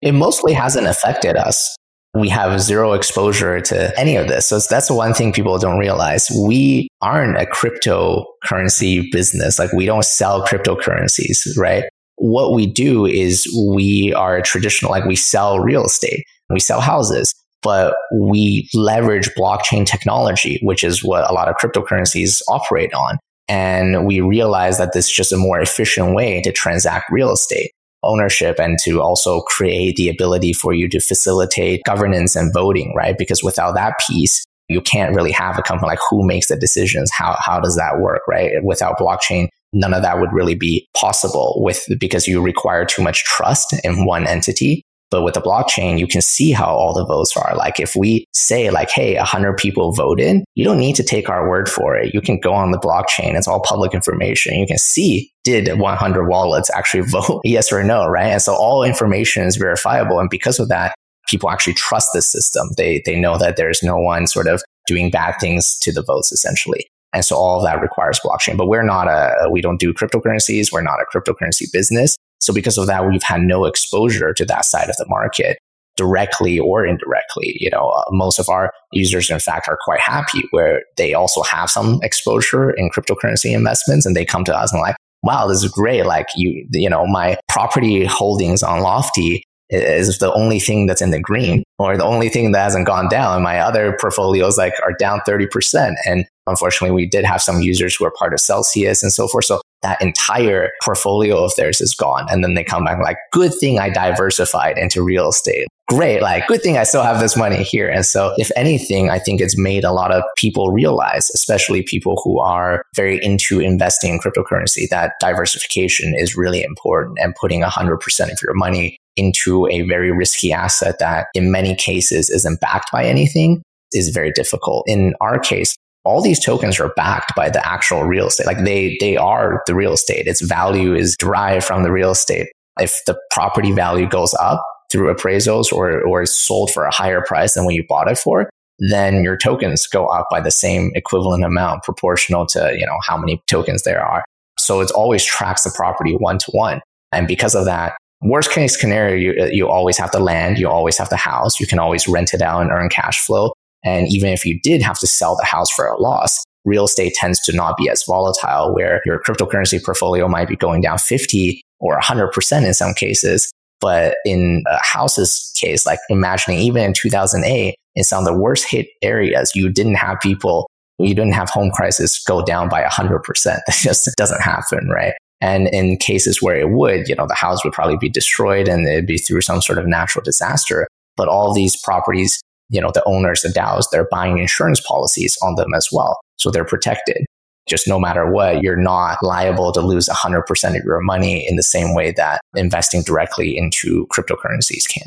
B: It mostly hasn't affected us we have zero exposure to any of this. So that's one thing people don't realize. We aren't a cryptocurrency business. Like we don't sell cryptocurrencies, right? What we do is we are traditional, like we sell real estate, we sell houses, but we leverage blockchain technology, which is what a lot of cryptocurrencies operate on. And we realize that this is just a more efficient way to transact real estate ownership and to also create the ability for you to facilitate governance and voting, right? Because without that piece, you can't really have a company like who makes the decisions. How, how does that work, right? Without blockchain, none of that would really be possible with, because you require too much trust in one entity. But with the blockchain, you can see how all the votes are. Like if we say like, Hey, hundred people voted, you don't need to take our word for it. You can go on the blockchain. It's all public information. You can see did 100 wallets actually <laughs> vote yes or no, right? And so all information is verifiable. And because of that, people actually trust this system. They, they know that there's no one sort of doing bad things to the votes essentially. And so all of that requires blockchain, but we're not a, we don't do cryptocurrencies. We're not a cryptocurrency business. So because of that, we've had no exposure to that side of the market directly or indirectly. You know, uh, most of our users, in fact, are quite happy where they also have some exposure in cryptocurrency investments and they come to us and like, wow, this is great. Like you, you know, my property holdings on Lofty is the only thing that's in the green or the only thing that hasn't gone down. My other portfolios like are down 30%. And unfortunately, we did have some users who are part of Celsius and so forth. So that entire portfolio of theirs is gone. And then they come back like, good thing I diversified into real estate. Great. Like, good thing I still have this money here. And so, if anything, I think it's made a lot of people realize, especially people who are very into investing in cryptocurrency, that diversification is really important and putting 100% of your money into a very risky asset that in many cases isn't backed by anything is very difficult. In our case, all these tokens are backed by the actual real estate. Like they, they are the real estate. Its value is derived from the real estate. If the property value goes up through appraisals or, or is sold for a higher price than what you bought it for, then your tokens go up by the same equivalent amount proportional to, you know, how many tokens there are. So it always tracks the property one to one. And because of that, worst case scenario, you, uh, you always have the land, you always have the house, you can always rent it out and earn cash flow. And even if you did have to sell the house for a loss, real estate tends to not be as volatile where your cryptocurrency portfolio might be going down 50 or 100% in some cases. But in a house's case, like imagining even in 2008, in some of the worst hit areas, you didn't have people, you didn't have home prices go down by 100%. <laughs> That just doesn't happen, right? And in cases where it would, you know, the house would probably be destroyed and it'd be through some sort of natural disaster. But all these properties you know, the owners, the DAOs, they're buying insurance policies on them as well. So they're protected. Just no matter what, you're not liable to lose 100% of your money in the same way that investing directly into cryptocurrencies can.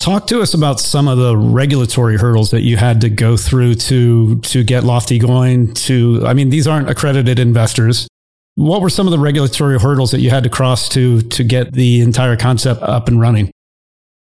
C: Talk to us about some of the regulatory hurdles that you had to go through to to get Lofty going to I mean these aren't accredited investors. What were some of the regulatory hurdles that you had to cross to to get the entire concept up and running?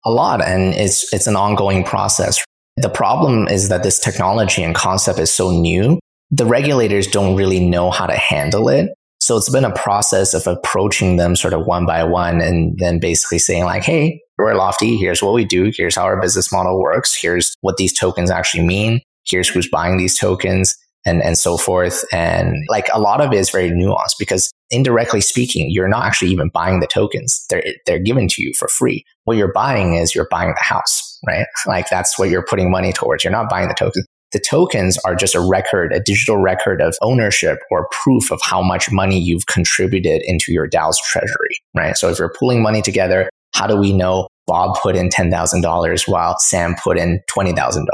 B: a lot and it's it's an ongoing process. The problem is that this technology and concept is so new, the regulators don't really know how to handle it. So it's been a process of approaching them sort of one by one and then basically saying like, Hey, we're Lofty. Here's what we do. Here's how our business model works. Here's what these tokens actually mean. Here's who's buying these tokens and, and so forth. And like a lot of it is very nuanced because indirectly speaking, you're not actually even buying the tokens. They're, they're given to you for free. What you're buying is you're buying the house, right? Like that's what you're putting money towards. You're not buying the tokens. The tokens are just a record, a digital record of ownership or proof of how much money you've contributed into your DAO's treasury, right? So if you're pulling money together, how do we know Bob put in $10,000 while Sam put in $20,000?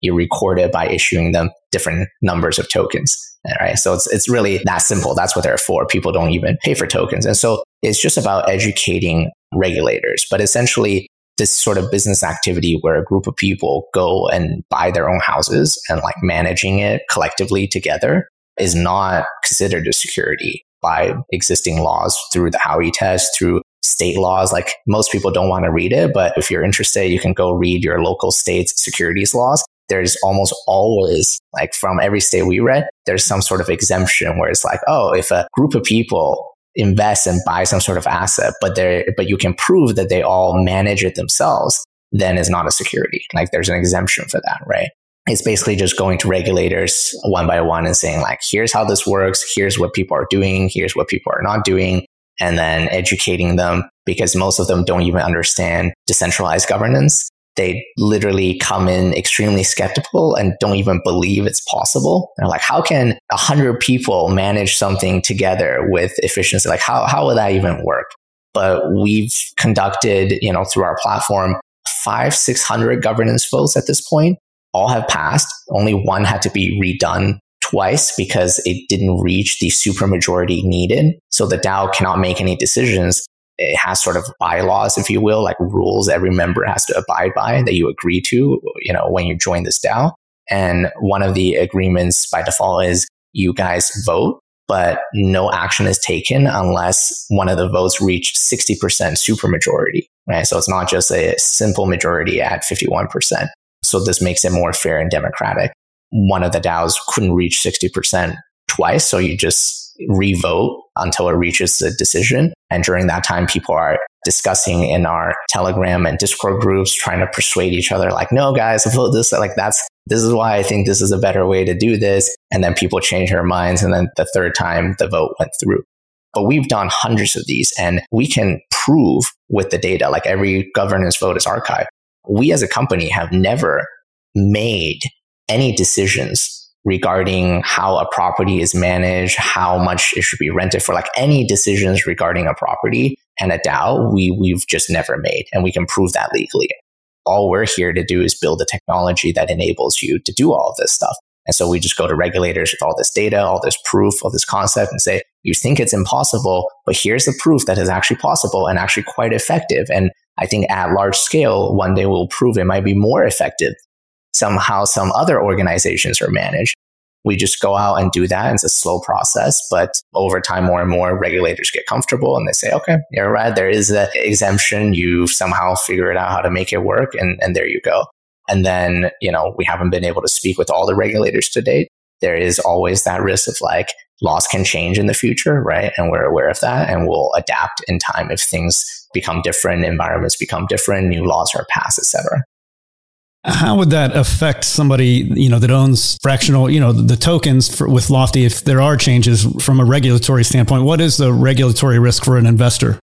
B: You record it by issuing them different numbers of tokens. Right. So it's, it's really that simple. That's what they're for. People don't even pay for tokens. And so it's just about educating regulators. But essentially, this sort of business activity where a group of people go and buy their own houses and like managing it collectively together is not considered a security by existing laws through the Howey test, through state laws. Like most people don't want to read it, but if you're interested, you can go read your local state's securities laws there's almost always like from every state we read, there's some sort of exemption where it's like, oh, if a group of people invest and buy some sort of asset, but they but you can prove that they all manage it themselves, then it's not a security. Like there's an exemption for that, right? It's basically just going to regulators one by one and saying like, here's how this works. Here's what people are doing. Here's what people are not doing. And then educating them because most of them don't even understand decentralized governance they literally come in extremely skeptical and don't even believe it's possible. They're like, how can a hundred people manage something together with efficiency? Like, how, how would that even work? But we've conducted, you know, through our platform, five, 600 governance votes at this point. All have passed. Only one had to be redone twice because it didn't reach the supermajority needed. So the DAO cannot make any decisions it has sort of bylaws, if you will, like rules every member has to abide by that you agree to, you know, when you join this DAO. And one of the agreements by default is you guys vote, but no action is taken unless one of the votes reach 60% supermajority, right? So it's not just a simple majority at 51%. So this makes it more fair and democratic. One of the DAOs couldn't reach 60% twice. So you just revote until it reaches a decision. And during that time, people are discussing in our Telegram and Discord groups, trying to persuade each other, like, no, guys, vote this. Like, that's, this is why I think this is a better way to do this. And then people change their minds. And then the third time, the vote went through. But we've done hundreds of these and we can prove with the data, like every governance vote is archived. We as a company have never made any decisions regarding how a property is managed, how much it should be rented for, like any decisions regarding a property and a DAO, we, we've just never made. And we can prove that legally. All we're here to do is build a technology that enables you to do all of this stuff. And so we just go to regulators with all this data, all this proof, all this concept and say, you think it's impossible, but here's the proof that is actually possible and actually quite effective. And I think at large scale, one day we'll prove it might be more effective somehow some other organizations are managed. We just go out and do that. It's a slow process, but over time, more and more regulators get comfortable and they say, okay, you're right. There is an exemption. You've somehow figured out how to make it work. And, and there you go. And then, you know, we haven't been able to speak with all the regulators to date. There is always that risk of like laws can change in the future, right? And we're aware of that and we'll adapt in time if things become different, environments become different, new laws are passed, etc.
C: How would that affect somebody, you know, that owns fractional, you know, the tokens for, with Lofty if there are changes from a regulatory standpoint? What is the regulatory risk for an investor?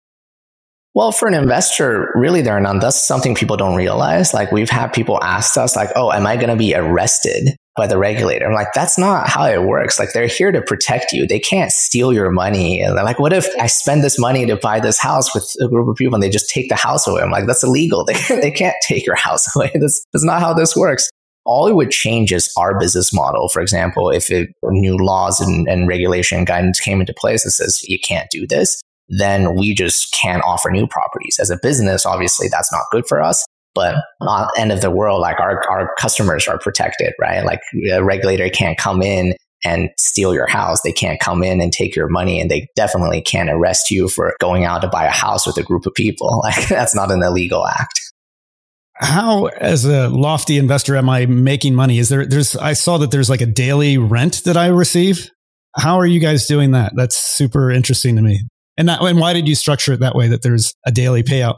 B: Well, for an investor, really there are none. That's something people don't realize. Like we've had people ask us like, "Oh, am I going to be arrested by the regulator. I'm like, that's not how it works. Like they're here to protect you. They can't steal your money. And they're like, what if I spend this money to buy this house with a group of people and they just take the house away? I'm like, that's illegal. <laughs> They, they can't take your house <laughs> away. That's, that's not how this works. All it would change is our business model. For example, if it, new laws and, and regulation guidance came into place that says you can't do this, then we just can't offer new properties. As a business, obviously that's not good for us. But the end of the world, like our, our customers are protected, right? Like a regulator can't come in and steal your house. They can't come in and take your money and they definitely can't arrest you for going out to buy a house with a group of people. <laughs> Like that's not an illegal act.
C: How, as a lofty investor, am I making money? Is there, there's, I saw that there's like a daily rent that I receive. How are you guys doing that? That's super interesting to me. And that, and why did you structure it that way that there's a daily payout?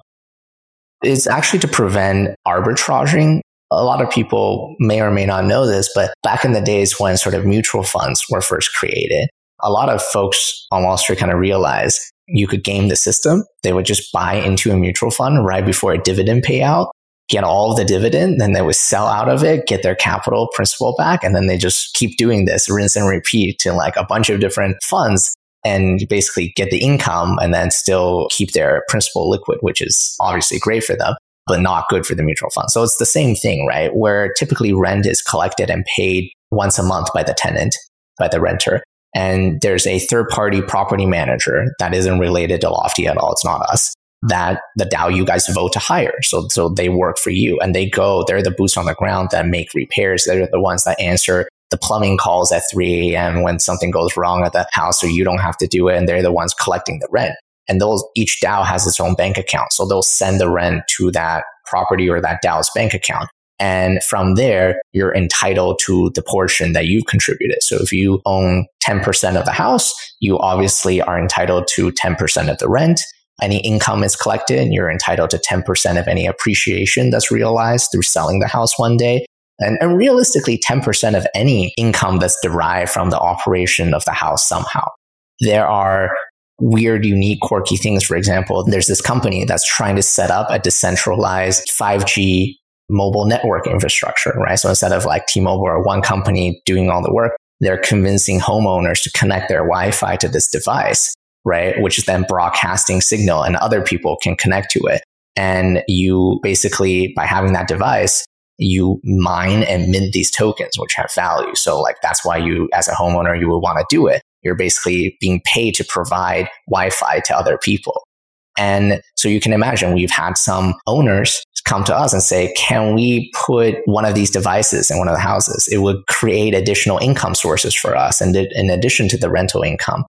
B: Is actually to prevent arbitraging. A lot of people may or may not know this, but back in the days when sort of mutual funds were first created, a lot of folks on Wall Street kind of realized you could game the system. They would just buy into a mutual fund right before a dividend payout, get all the dividend, then they would sell out of it, get their capital principal back, and then they just keep doing this, rinse and repeat to like a bunch of different funds and basically get the income and then still keep their principal liquid, which is obviously great for them, but not good for the mutual fund. So it's the same thing, right? Where typically rent is collected and paid once a month by the tenant, by the renter. And there's a third party property manager that isn't related to Lofty at all. It's not us that the DAO you guys vote to hire. So, so they work for you and they go, they're the boots on the ground that make repairs. They're the ones that answer the plumbing calls at 3 a.m. when something goes wrong at the house so you don't have to do it and they're the ones collecting the rent. And those each DAO has its own bank account. So they'll send the rent to that property or that DAO's bank account. And from there, you're entitled to the portion that you've contributed. So if you own 10% of the house, you obviously are entitled to 10% of the rent. Any income is collected, and you're entitled to 10% of any appreciation that's realized through selling the house one day. And, and realistically, 10% of any income that's derived from the operation of the house somehow. There are weird, unique, quirky things. For example, there's this company that's trying to set up a decentralized 5G mobile network infrastructure, right? So instead of like T-Mobile or one company doing all the work, they're convincing homeowners to connect their Wi-Fi to this device, right? Which is then broadcasting signal and other people can connect to it. And you basically, by having that device, you mine and mint these tokens, which have value. So like that's why you, as a homeowner, you would want to do it. You're basically being paid to provide Wi-Fi to other people. And so you can imagine we've had some owners come to us and say, can we put one of these devices in one of the houses? It would create additional income sources for us. And in addition to the rental income.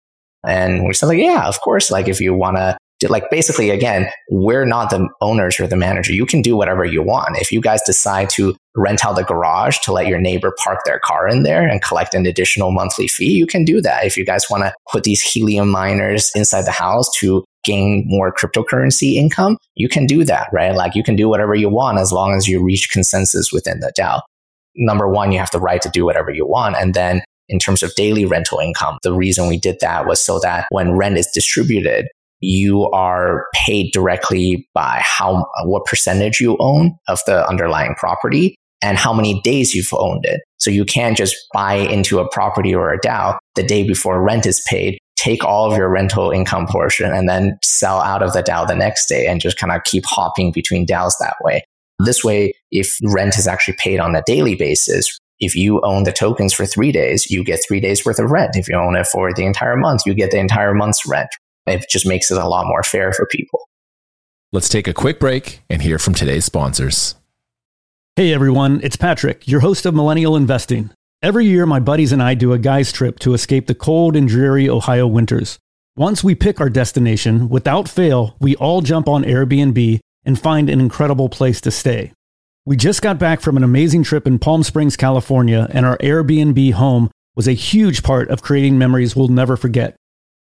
B: And we said like, yeah, of course. Like if you want to like basically again we're not the owners or the manager. You can do whatever you want. If you guys decide to rent out the garage to let your neighbor park their car in there and collect an additional monthly fee you can do that. If you guys want to put these helium miners inside the house to gain more cryptocurrency income you can do that right? Like you can do whatever you want as long as you reach consensus within the dao. Number one you have the right to do whatever you want. And then in terms of daily rental income. The reason we did that was so that when rent is distributed, you are paid directly by how what percentage you own of the underlying property and how many days you've owned it. So you can't just buy into a property or a DAO the day before rent is paid, take all of your rental income portion and then sell out of the DAO the next day and just kind of keep hopping between DAOs that way. This way, if rent is actually paid on a daily basis, if you own the tokens for three days, you get three days worth of rent. If you own it for the entire month, you get the entire month's rent. It just makes it a lot more fair for people.
D: Let's take a quick break and hear from today's sponsors.
C: Hey everyone, it's Patrick, your host of Millennial Investing. Every year, my buddies and I do a guy's trip to escape the cold and dreary Ohio winters. Once we pick our destination, without fail, we all jump on Airbnb and find an incredible place to stay. We just got back from an amazing trip in Palm Springs, California, and our Airbnb home was a huge part of creating memories we'll never forget.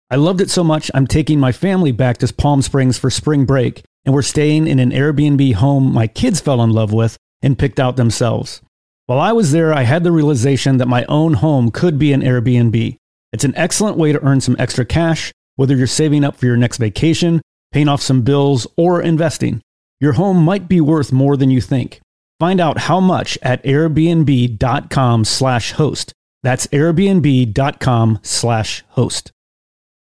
C: I loved it so much, I'm taking my family back to Palm Springs for spring break, and we're staying in an Airbnb home my kids fell in love with and picked out themselves. While I was there, I had the realization that my own home could be an Airbnb. It's an excellent way to earn some extra cash, whether you're saving up for your next vacation, paying off some bills, or investing. Your home might be worth more than you think. Find out how much at airbnb.com slash host. That's airbnb.com slash host.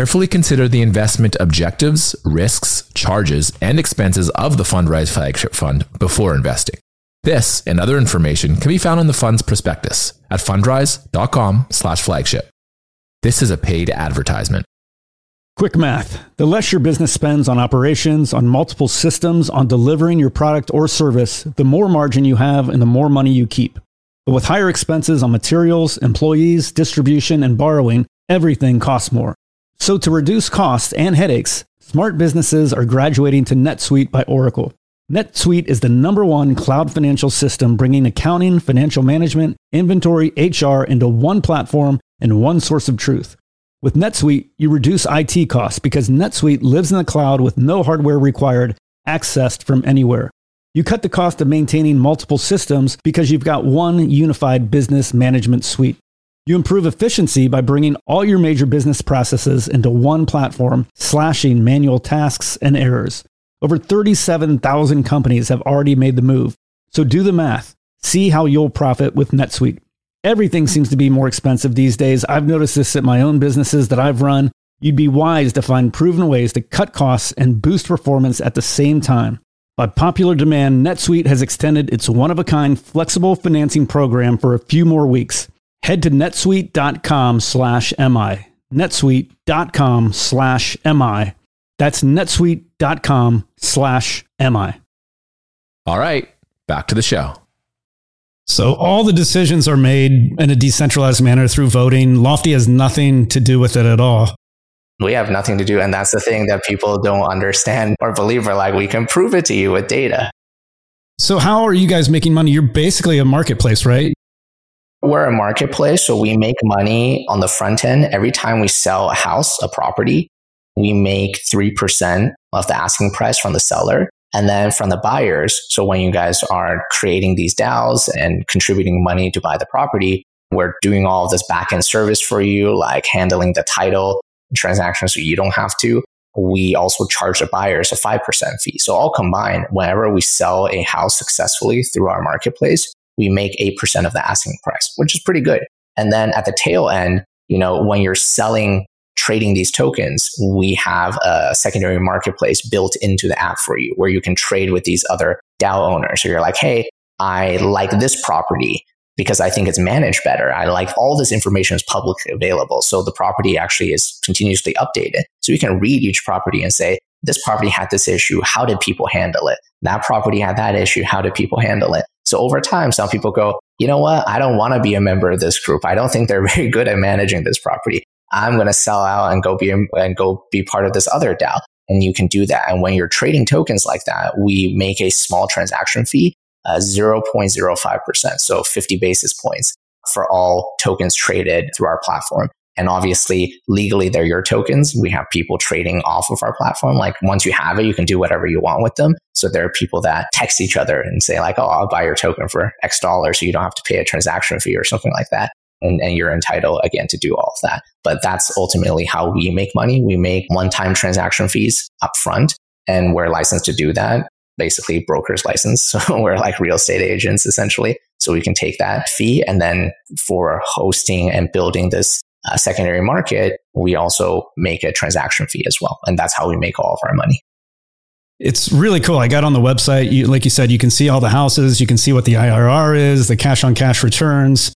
D: Carefully consider the investment objectives, risks, charges, and expenses of the Fundrise flagship fund before investing. This and other information can be found in the fund's prospectus at fundrise.com slash flagship. This is a paid advertisement.
C: Quick math. The less your business spends on operations, on multiple systems, on delivering your product or service, the more margin you have and the more money you keep. But with higher expenses on materials, employees, distribution, and borrowing, everything costs more. So to reduce costs and headaches, smart businesses are graduating to NetSuite by Oracle. NetSuite is the number one cloud financial system bringing accounting, financial management, inventory, HR into one platform and one source of truth. With NetSuite, you reduce IT costs because NetSuite lives in the cloud with no hardware required, accessed from anywhere. You cut the cost of maintaining multiple systems because you've got one unified business management suite. You improve efficiency by bringing all your major business processes into one platform, slashing manual tasks and errors. Over 37,000 companies have already made the move. So do the math. See how you'll profit with NetSuite. Everything seems to be more expensive these days. I've noticed this at my own businesses that I've run. You'd be wise to find proven ways to cut costs and boost performance at the same time. By popular demand, NetSuite has extended its one of a kind flexible financing program for a few more weeks. Head to netsuite.com slash MI. netsuite.com slash MI. That's netsuite.com slash MI.
D: All right, back to the show.
C: So all the decisions are made in a decentralized manner through voting. Lofty has nothing to do with it at all.
B: We have nothing to do. And that's the thing that people don't understand or believe. we're like, we can prove it to you with data.
C: So, how are you guys making money? You're basically a marketplace, right?
B: We're a marketplace. So, we make money on the front end. Every time we sell a house, a property, we make 3% of the asking price from the seller. And then from the buyers, so when you guys are creating these DAOs and contributing money to buy the property, we're doing all this backend service for you, like handling the title transactions so you don't have to. We also charge the buyers a 5% fee. So all combined, whenever we sell a house successfully through our marketplace, we make 8% of the asking price, which is pretty good. And then at the tail end, you know, when you're selling trading these tokens, we have a secondary marketplace built into the app for you where you can trade with these other DAO owners. So you're like, hey, I like this property because I think it's managed better. I like all this information is publicly available. So the property actually is continuously updated. So you can read each property and say, this property had this issue. How did people handle it? That property had that issue. How did people handle it? So over time, some people go, you know what? I don't want to be a member of this group. I don't think they're <laughs> very good at managing this property. I'm going to sell out and go be and go be part of this other DAO. And you can do that. And when you're trading tokens like that, we make a small transaction fee uh, 0.05%, so 50 basis points for all tokens traded through our platform. And obviously, legally, they're your tokens. We have people trading off of our platform. Like once you have it, you can do whatever you want with them. So there are people that text each other and say like, "Oh, I'll buy your token for X dollars, so you don't have to pay a transaction fee or something like that." And, and you're entitled again to do all of that. But that's ultimately how we make money. We make one-time transaction fees upfront, and we're licensed to do that. Basically, brokers license. <laughs> So we're like real estate agents essentially. So we can take that fee and then for hosting and building this uh, secondary market, we also make a transaction fee as well. And that's how we make all of our money.
C: It's really cool. I got on the website. You, like you said, you can see all the houses. You can see what the IRR is, the cash on cash returns.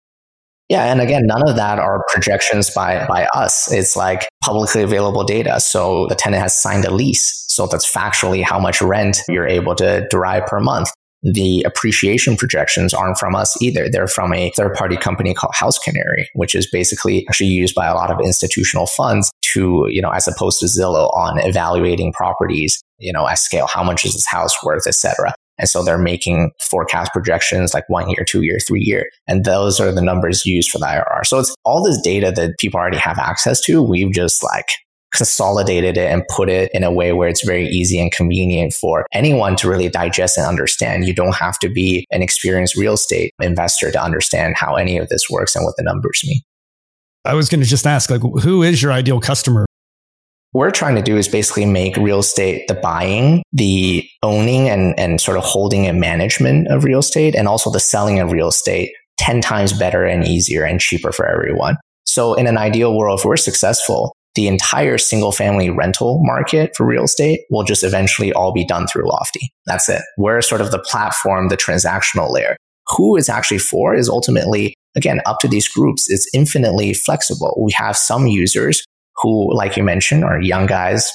B: Yeah, and again, none of that are projections by by us. It's like publicly available data. So the tenant has signed a lease, so that's factually how much rent you're able to derive per month the appreciation projections aren't from us either. They're from a third party company called House Canary, which is basically actually used by a lot of institutional funds to, you know, as opposed to Zillow on evaluating properties, you know, at scale, how much is this house worth, etc. And so they're making forecast projections like one year, two year, three year. And those are the numbers used for the IRR. So it's all this data that people already have access to. We've just like consolidated it and put it in a way where it's very easy and convenient for anyone to really digest and understand. You don't have to be an experienced real estate investor to understand how any of this works and what the numbers mean.
C: I was going to just ask, like, who is your ideal customer?
B: What we're trying to do is basically make real estate the buying, the owning and, and sort of holding and management of real estate, and also the selling of real estate 10 times better and easier and cheaper for everyone. So in an ideal world, if we're successful, the entire single family rental market for real estate will just eventually all be done through Lofty. That's it. We're sort of the platform, the transactional layer. Who it's actually for is ultimately, again, up to these groups. It's infinitely flexible. We have some users who, like you mentioned, are young guys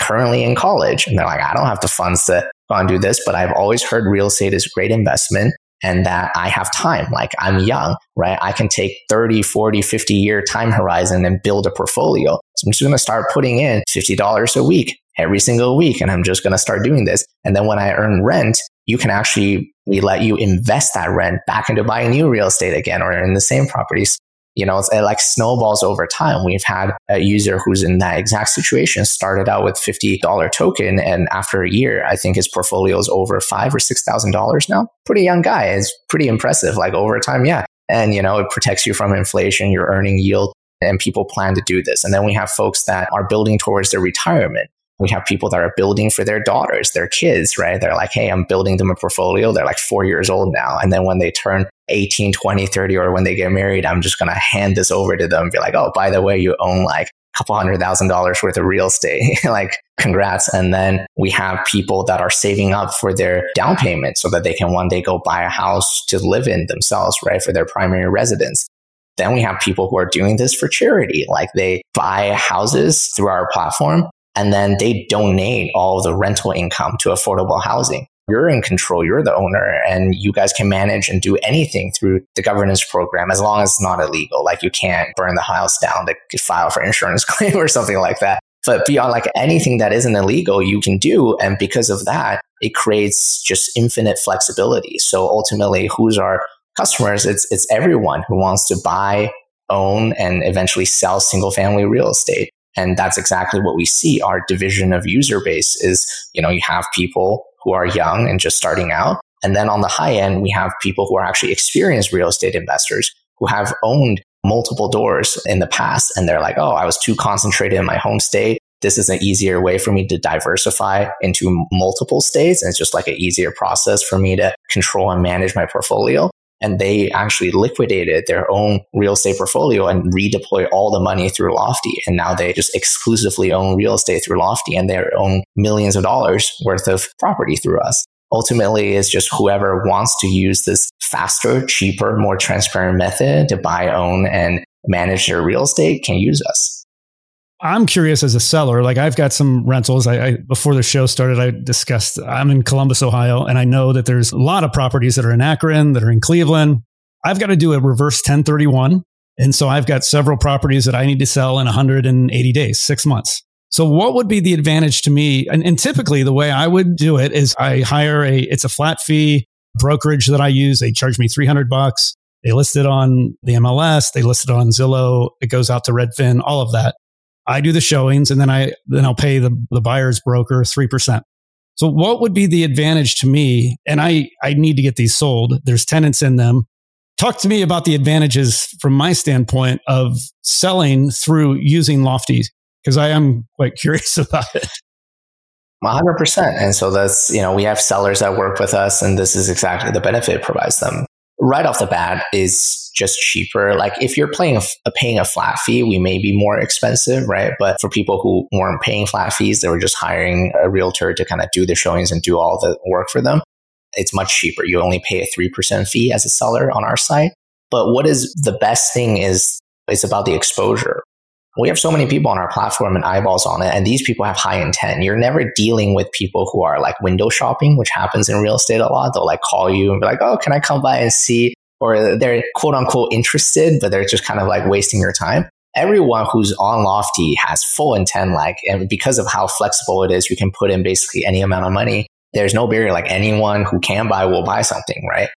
B: currently in college. And they're like, I don't have the funds to go and do this, but I've always heard real estate is a great investment and that I have time. Like I'm young, right? I can take 30, 40, 50 year time horizon and build a portfolio. So I'm just going to start putting in $50 a week every single week. And I'm just going to start doing this. And then when I earn rent, you can actually we let you invest that rent back into buying new real estate again or in the same properties you know, it like snowballs over time. We've had a user who's in that exact situation started out with $50 token. And after a year, I think his portfolio is over five or $6,000 now. Pretty young guy. It's pretty impressive. Like over time. Yeah. And, you know, it protects you from inflation. You're earning yield and people plan to do this. And then we have folks that are building towards their retirement. We have people that are building for their daughters, their kids, right? They're like, hey, I'm building them a portfolio. They're like four years old now. And then when they turn 18, 20, 30, or when they get married, I'm just going to hand this over to them and be like, oh, by the way, you own like a couple hundred thousand dollars worth of real estate. <laughs> like, congrats. And then we have people that are saving up for their down payment so that they can one day go buy a house to live in themselves, right? For their primary residence. Then we have people who are doing this for charity. Like they buy houses through our platform and then they donate all the rental income to affordable housing. You're in control, you're the owner, and you guys can manage and do anything through the governance program as long as it's not illegal. Like you can't burn the house down to file for insurance <laughs> claim or something like that. But beyond like anything that isn't illegal, you can do. And because of that, it creates just infinite flexibility. So ultimately, who's our customers? It's, it's everyone who wants to buy, own, and eventually sell single family real estate. And that's exactly what we see. Our division of user base is, you know, you have people who are young and just starting out. And then on the high end, we have people who are actually experienced real estate investors who have owned multiple doors in the past. And they're like, oh, I was too concentrated in my home state. This is an easier way for me to diversify into multiple states. And it's just like an easier process for me to control and manage my portfolio and they actually liquidated their own real estate portfolio and redeploy all the money through Lofty. And now they just exclusively own real estate through Lofty and they own millions of dollars worth of property through us. Ultimately, it's just whoever wants to use this faster, cheaper, more transparent method to buy, own, and manage their real estate can use us.
C: I'm curious as a seller. Like I've got some rentals. I, I, before the show started, I discussed I'm in Columbus, Ohio, and I know that there's a lot of properties that are in Akron, that are in Cleveland. I've got to do a reverse 1031, and so I've got several properties that I need to sell in 180 days, six months. So what would be the advantage to me? And, and typically, the way I would do it is I hire a it's a flat fee brokerage that I use, they charge me 300 bucks. They list it on the MLS, they list it on Zillow, it goes out to Redfin, all of that. I do the showings and then I then I'll pay the, the buyer's broker 3%. So what would be the advantage to me? And I, I need to get these sold. There's tenants in them. Talk to me about the advantages from my standpoint of selling through using Lofty, because I am quite <laughs> curious about it.
B: 100%. And so that's, you know, we have sellers that work with us, and this is exactly the benefit it provides them. Right off the bat is just cheaper. Like if you're paying a, paying a flat fee, we may be more expensive, right? But for people who weren't paying flat fees, they were just hiring a realtor to kind of do the showings and do all the work for them. It's much cheaper. You only pay a 3% fee as a seller on our site. But what is the best thing is it's about the exposure, we have so many people on our platform and eyeballs on it, and these people have high intent. You're never dealing with people who are like window shopping, which happens in real estate a lot. They'll like call you and be like, oh, can I come by and see? Or they're quote unquote interested, but they're just kind of like wasting your time. Everyone who's on Lofty has full intent, like, and because of how flexible it is, you can put in basically any amount of money. There's no barrier. Like anyone who can buy will buy something, right?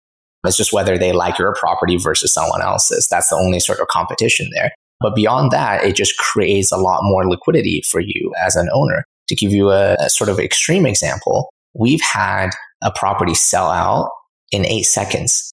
B: It's just whether they like your property versus someone else's. That's the only sort of competition there. But beyond that, it just creates a lot more liquidity for you as an owner. To give you a, a sort of extreme example, we've had a property sell out in eight seconds.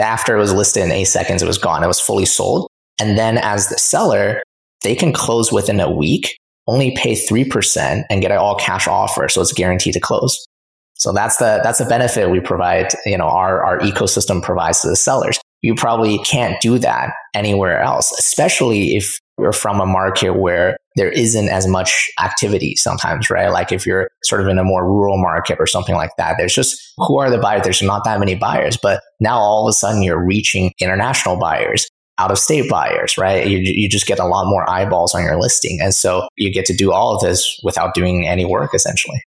B: After it was listed in eight seconds, it was gone. It was fully sold. And then as the seller, they can close within a week, only pay 3% and get an all cash offer. So it's guaranteed to close. So that's the, that's the benefit we provide, you know, our, our ecosystem provides to the sellers you probably can't do that anywhere else, especially if you're from a market where there isn't as much activity sometimes, right? Like if you're sort of in a more rural market or something like that, there's just who are the buyers? There's not that many buyers, but now all of a sudden you're reaching international buyers, out of state buyers, right? You, you just get a lot more eyeballs on your listing. And so you get to do all of this without doing any work essentially.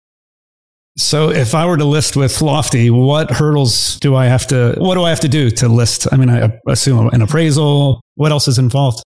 C: So if I were to list with Lofty, what hurdles do I have to, what do I have to do to list? I mean, I assume an appraisal. What else is involved?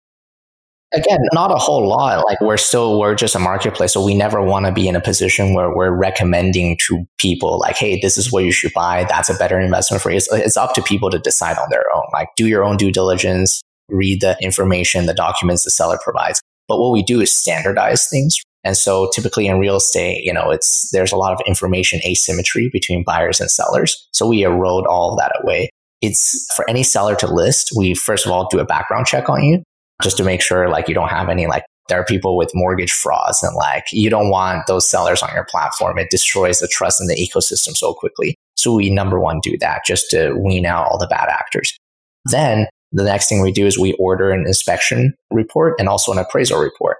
B: Again, not a whole lot. Like we're still, we're just a marketplace. So we never want to be in a position where we're recommending to people like, Hey, this is what you should buy. That's a better investment for you. It's, it's up to people to decide on their own. Like do your own due diligence, read the information, the documents the seller provides. But what we do is standardize things, and so typically in real estate, you know, it's, there's a lot of information asymmetry between buyers and sellers. So we erode all of that away. It's for any seller to list. We first of all do a background check on you just to make sure like you don't have any like there are people with mortgage frauds and like you don't want those sellers on your platform. It destroys the trust in the ecosystem so quickly. So we number one do that just to wean out all the bad actors. Then the next thing we do is we order an inspection report and also an appraisal report.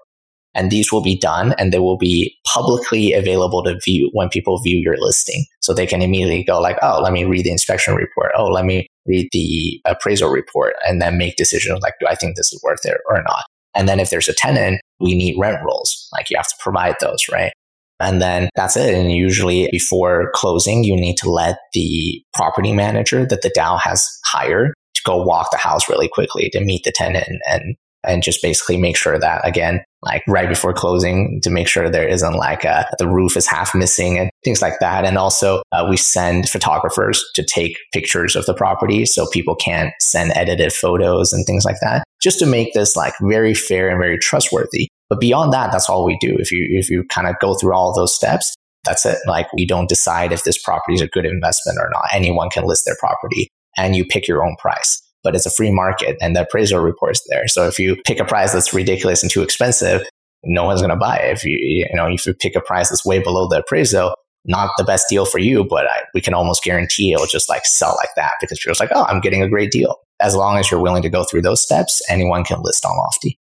B: And these will be done and they will be publicly available to view when people view your listing. So they can immediately go like, oh, let me read the inspection report. Oh, let me read the appraisal report and then make decisions like, do I think this is worth it or not? And then if there's a tenant, we need rent rolls. Like you have to provide those, right? And then that's it. And usually before closing, you need to let the property manager that the DAO has hired go walk the house really quickly to meet the tenant and and just basically make sure that again, like right before closing to make sure there isn't like a, the roof is half missing and things like that. And also uh, we send photographers to take pictures of the property so people can't send edited photos and things like that just to make this like very fair and very trustworthy. But beyond that, that's all we do. If you, if you kind of go through all those steps, that's it. Like we don't decide if this property is a good investment or not. Anyone can list their property and you pick your own price but it's a free market and the appraisal report's there. So if you pick a price that's ridiculous and too expensive, no one's going to buy it. If you, you know, if you pick a price that's way below the appraisal, not the best deal for you, but I, we can almost guarantee it'll just like sell like that because people's like, oh, I'm getting a great deal. As long as you're willing to go through those steps, anyone can list on Lofty.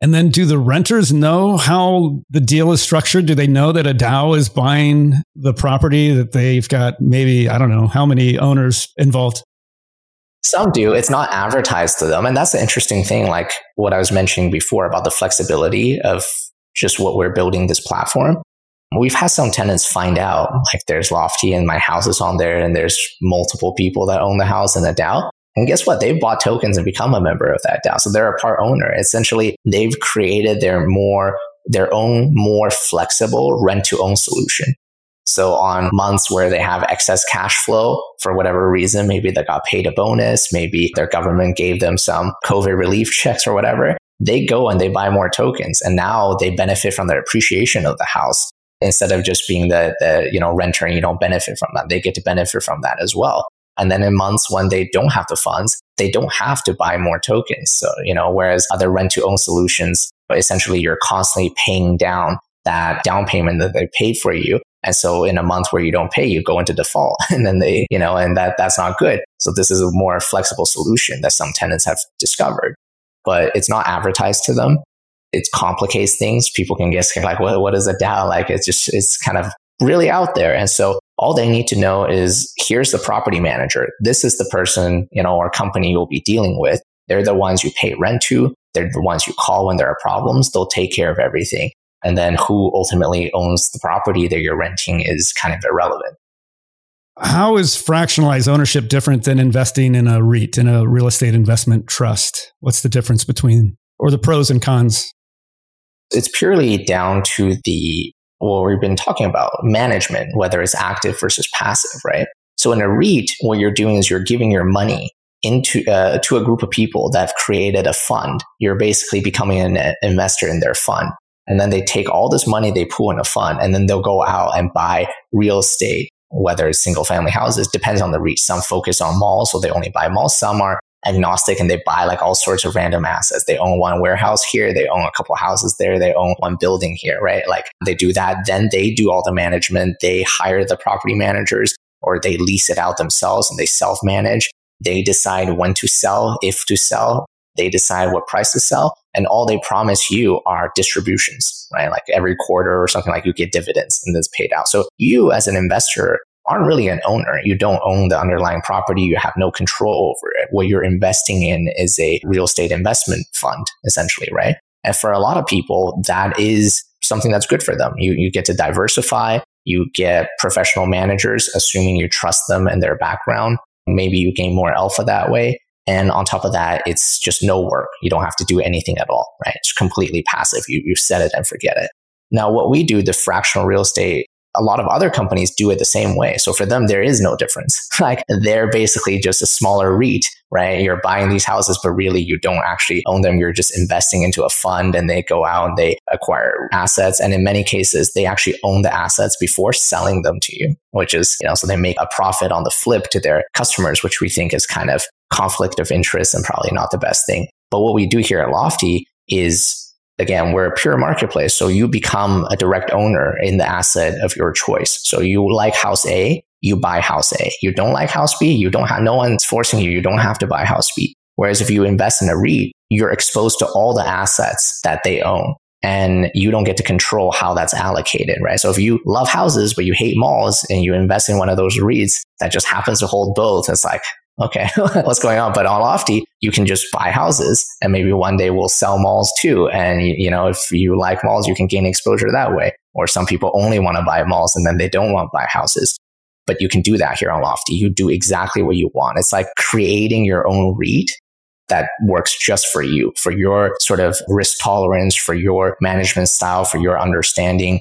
C: And then do the renters know how the deal is structured? Do they know that a DAO is buying the property that they've got maybe, I don't know, how many owners involved?
B: Some do. It's not advertised to them. And that's the interesting thing, like what I was mentioning before about the flexibility of just what we're building this platform. We've had some tenants find out, like there's Lofty and my house is on there and there's multiple people that own the house in the DAO. And guess what? They've bought tokens and become a member of that DAO. So they're a part owner. Essentially, they've created their more, their own more flexible rent to own solution. So on months where they have excess cash flow for whatever reason, maybe they got paid a bonus, maybe their government gave them some COVID relief <laughs> checks or whatever, they go and they buy more tokens. And now they benefit from the appreciation of the house instead of just being the, the you know renter and you don't benefit from that. They get to benefit from that as well. And then in months when they don't have the funds, they don't have to buy more tokens. So, you know, whereas other rent to own solutions, essentially you're constantly paying down that down payment that they paid for you. And so in a month where you don't pay, you go into default <laughs> and then they, you know, and that, that's not good. So this is a more flexible solution that some tenants have discovered, but it's not advertised to them. It complicates things. People can get like, what, what is a DAO? Like, it's just, it's kind of really out there. And so all they need to know is here's the property manager. This is the person, you know, or company you'll be dealing with. They're the ones you pay rent to. They're the ones you call when there are problems. They'll take care of everything. And then who ultimately owns the property that you're renting is kind of irrelevant.
C: How is fractionalized ownership different than investing in a REIT, in a real estate investment trust? What's the difference between, or the pros and cons?
B: It's purely down to the what we've been talking about, management, whether it's active versus passive, right? So in a REIT, what you're doing is you're giving your money into uh, to a group of people that have created a fund. You're basically becoming an investor in their fund. And then they take all this money they pool in a fund and then they'll go out and buy real estate, whether it's single family houses, depends on the REIT. Some focus on malls, so they only buy malls. Some are agnostic and they buy like all sorts of random assets. They own one warehouse here, they own a couple houses there, they own one building here, right? Like they do that. Then they do all the management. They hire the property managers or they lease it out themselves and they self manage. They decide when to sell, if to sell. They decide what price to sell. And all they promise you are distributions, right? Like every quarter or something like you get dividends and that's paid out. So you as an investor aren't really an owner. You don't own the underlying property. You have no control over it. What you're investing in is a real estate investment fund, essentially, right? And for a lot of people, that is something that's good for them. You, you get to diversify. You get professional managers, assuming you trust them and their background. Maybe you gain more alpha that way. And on top of that, it's just no work. You don't have to do anything at all, right? It's completely passive. You, you set it and forget it. Now, what we do, the fractional real estate a lot of other companies do it the same way. So for them, there is no difference. <laughs> like they're basically just a smaller REIT, right? You're buying these houses, but really you don't actually own them. You're just investing into a fund and they go out and they acquire assets. And in many cases, they actually own the assets before selling them to you, which is, you know, so they make a profit on the flip to their customers, which we think is kind of conflict of interest and probably not the best thing. But what we do here at Lofty is again, we're a pure marketplace. So you become a direct owner in the asset of your choice. So you like house A, you buy house A. You don't like house B, you don't have, no one's forcing you. You don't have to buy house B. Whereas if you invest in a REIT, you're exposed to all the assets that they own and you don't get to control how that's allocated, right? So if you love houses, but you hate malls and you invest in one of those REITs that just happens to hold both, it's like, okay, <laughs> what's going on? But on Lofty, you can just buy houses and maybe one day we'll sell malls too. And, you know, if you like malls, you can gain exposure that way. Or some people only want to buy malls and then they don't want to buy houses. But you can do that here on Lofty. You do exactly what you want. It's like creating your own REIT that works just for you, for your sort of risk tolerance, for your management style, for your understanding.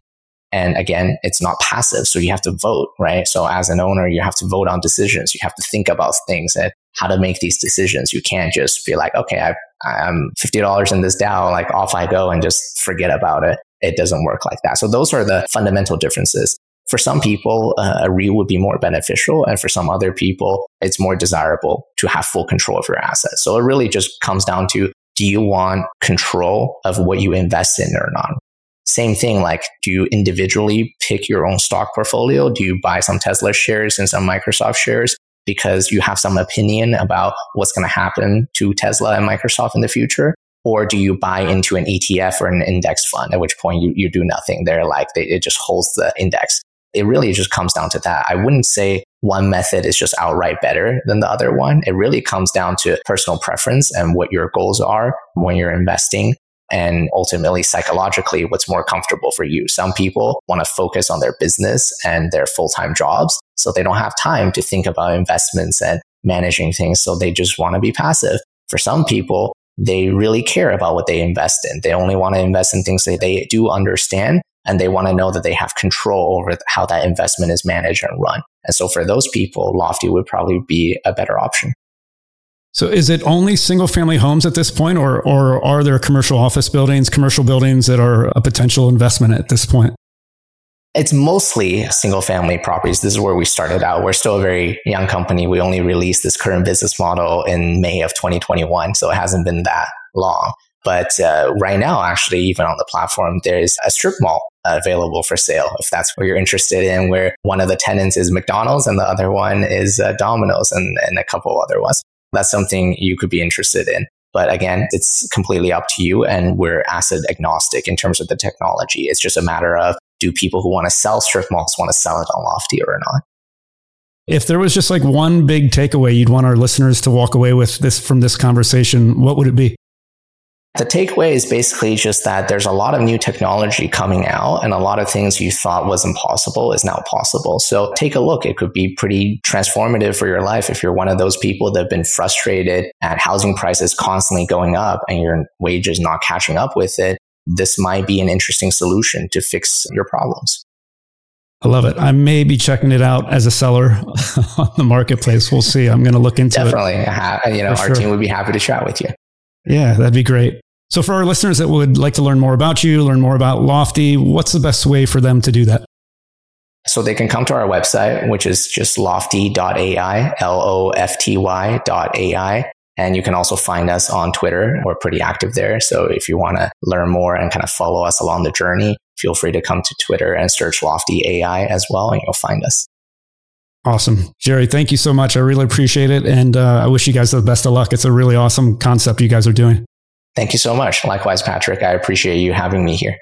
B: And again, it's not passive. So you have to vote, right? So as an owner, you have to vote on decisions. You have to think about things and how to make these decisions. You can't just be like, okay, I, I'm $50 in this DAO, like off I go and just forget about it. It doesn't work like that. So those are the fundamental differences. For some people, uh, a REIT would be more beneficial. And for some other people, it's more desirable to have full control of your assets. So it really just comes down to, do you want control of what you invest in or not? Same thing, like, do you individually pick your own stock portfolio? Do you buy some Tesla shares and some Microsoft shares because you have some opinion about what's going to happen to Tesla and Microsoft in the future? Or do you buy into an ETF or an index fund, at which point you, you do nothing? They're like, they, it just holds the index. It really just comes down to that. I wouldn't say one method is just outright better than the other one. It really comes down to personal preference and what your goals are when you're investing and ultimately psychologically what's more comfortable for you. Some people want to focus on their business and their full-time jobs. So they don't have time to think about investments and managing things. So they just want to be passive. For some people, they really care about what they invest in. They only want to invest in things that they do understand and they want to know that they have control over how that investment is managed and run. And so for those people, Lofty would probably be a better option.
C: So is it only single family homes at this point or or are there commercial office buildings, commercial buildings that are a potential investment at this point?
B: It's mostly single family properties. This is where we started out. We're still a very young company. We only released this current business model in May of 2021. So it hasn't been that long. But uh, right now, actually, even on the platform, there's a strip mall available for sale if that's what you're interested in, where one of the tenants is McDonald's and the other one is uh, Domino's and, and a couple other ones. That's something you could be interested in. But again, it's completely up to you. And we're asset agnostic in terms of the technology. It's just a matter of do people who want to sell strip malls want to sell it on Lofty or not?
C: If there was just like one big takeaway you'd want our listeners to walk away with this from this conversation, what would it be?
B: The takeaway is basically just that there's a lot of new technology coming out and a lot of things you thought was impossible is now possible. So take a look. It could be pretty transformative for your life if you're one of those people that have been frustrated at housing prices constantly going up and your wages not catching up with it. This might be an interesting solution to fix your problems.
C: I love it. I may be checking it out as a seller <laughs> on the marketplace. We'll see. I'm going to look into
B: Definitely. it. Definitely. You know, our sure. team would be happy to chat with you.
C: Yeah, that'd be great. So, for our listeners that would like to learn more about you, learn more about Lofty, what's the best way for them to do that?
B: So, they can come to our website, which is just lofty.ai, L O F T Y.ai. And you can also find us on Twitter. We're pretty active there. So, if you want to learn more and kind of follow us along the journey, feel free to come to Twitter and search Lofty AI as well, and you'll find us.
C: Awesome. Jerry, thank you so much. I really appreciate it. And uh, I wish you guys the best of luck. It's a really awesome concept you guys are doing.
B: Thank you so much. Likewise, Patrick, I appreciate you having me here.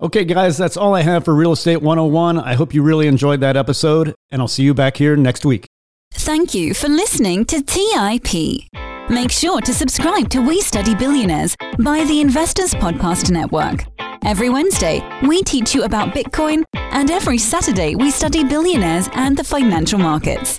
C: Okay, guys, that's all I have for Real Estate 101. I hope you really enjoyed that episode, and I'll see you back here next week.
A: Thank you for listening to TIP. Make sure to subscribe to We Study Billionaires by the Investors Podcast Network. Every Wednesday, we teach you about Bitcoin, and every Saturday, we study billionaires and the financial markets.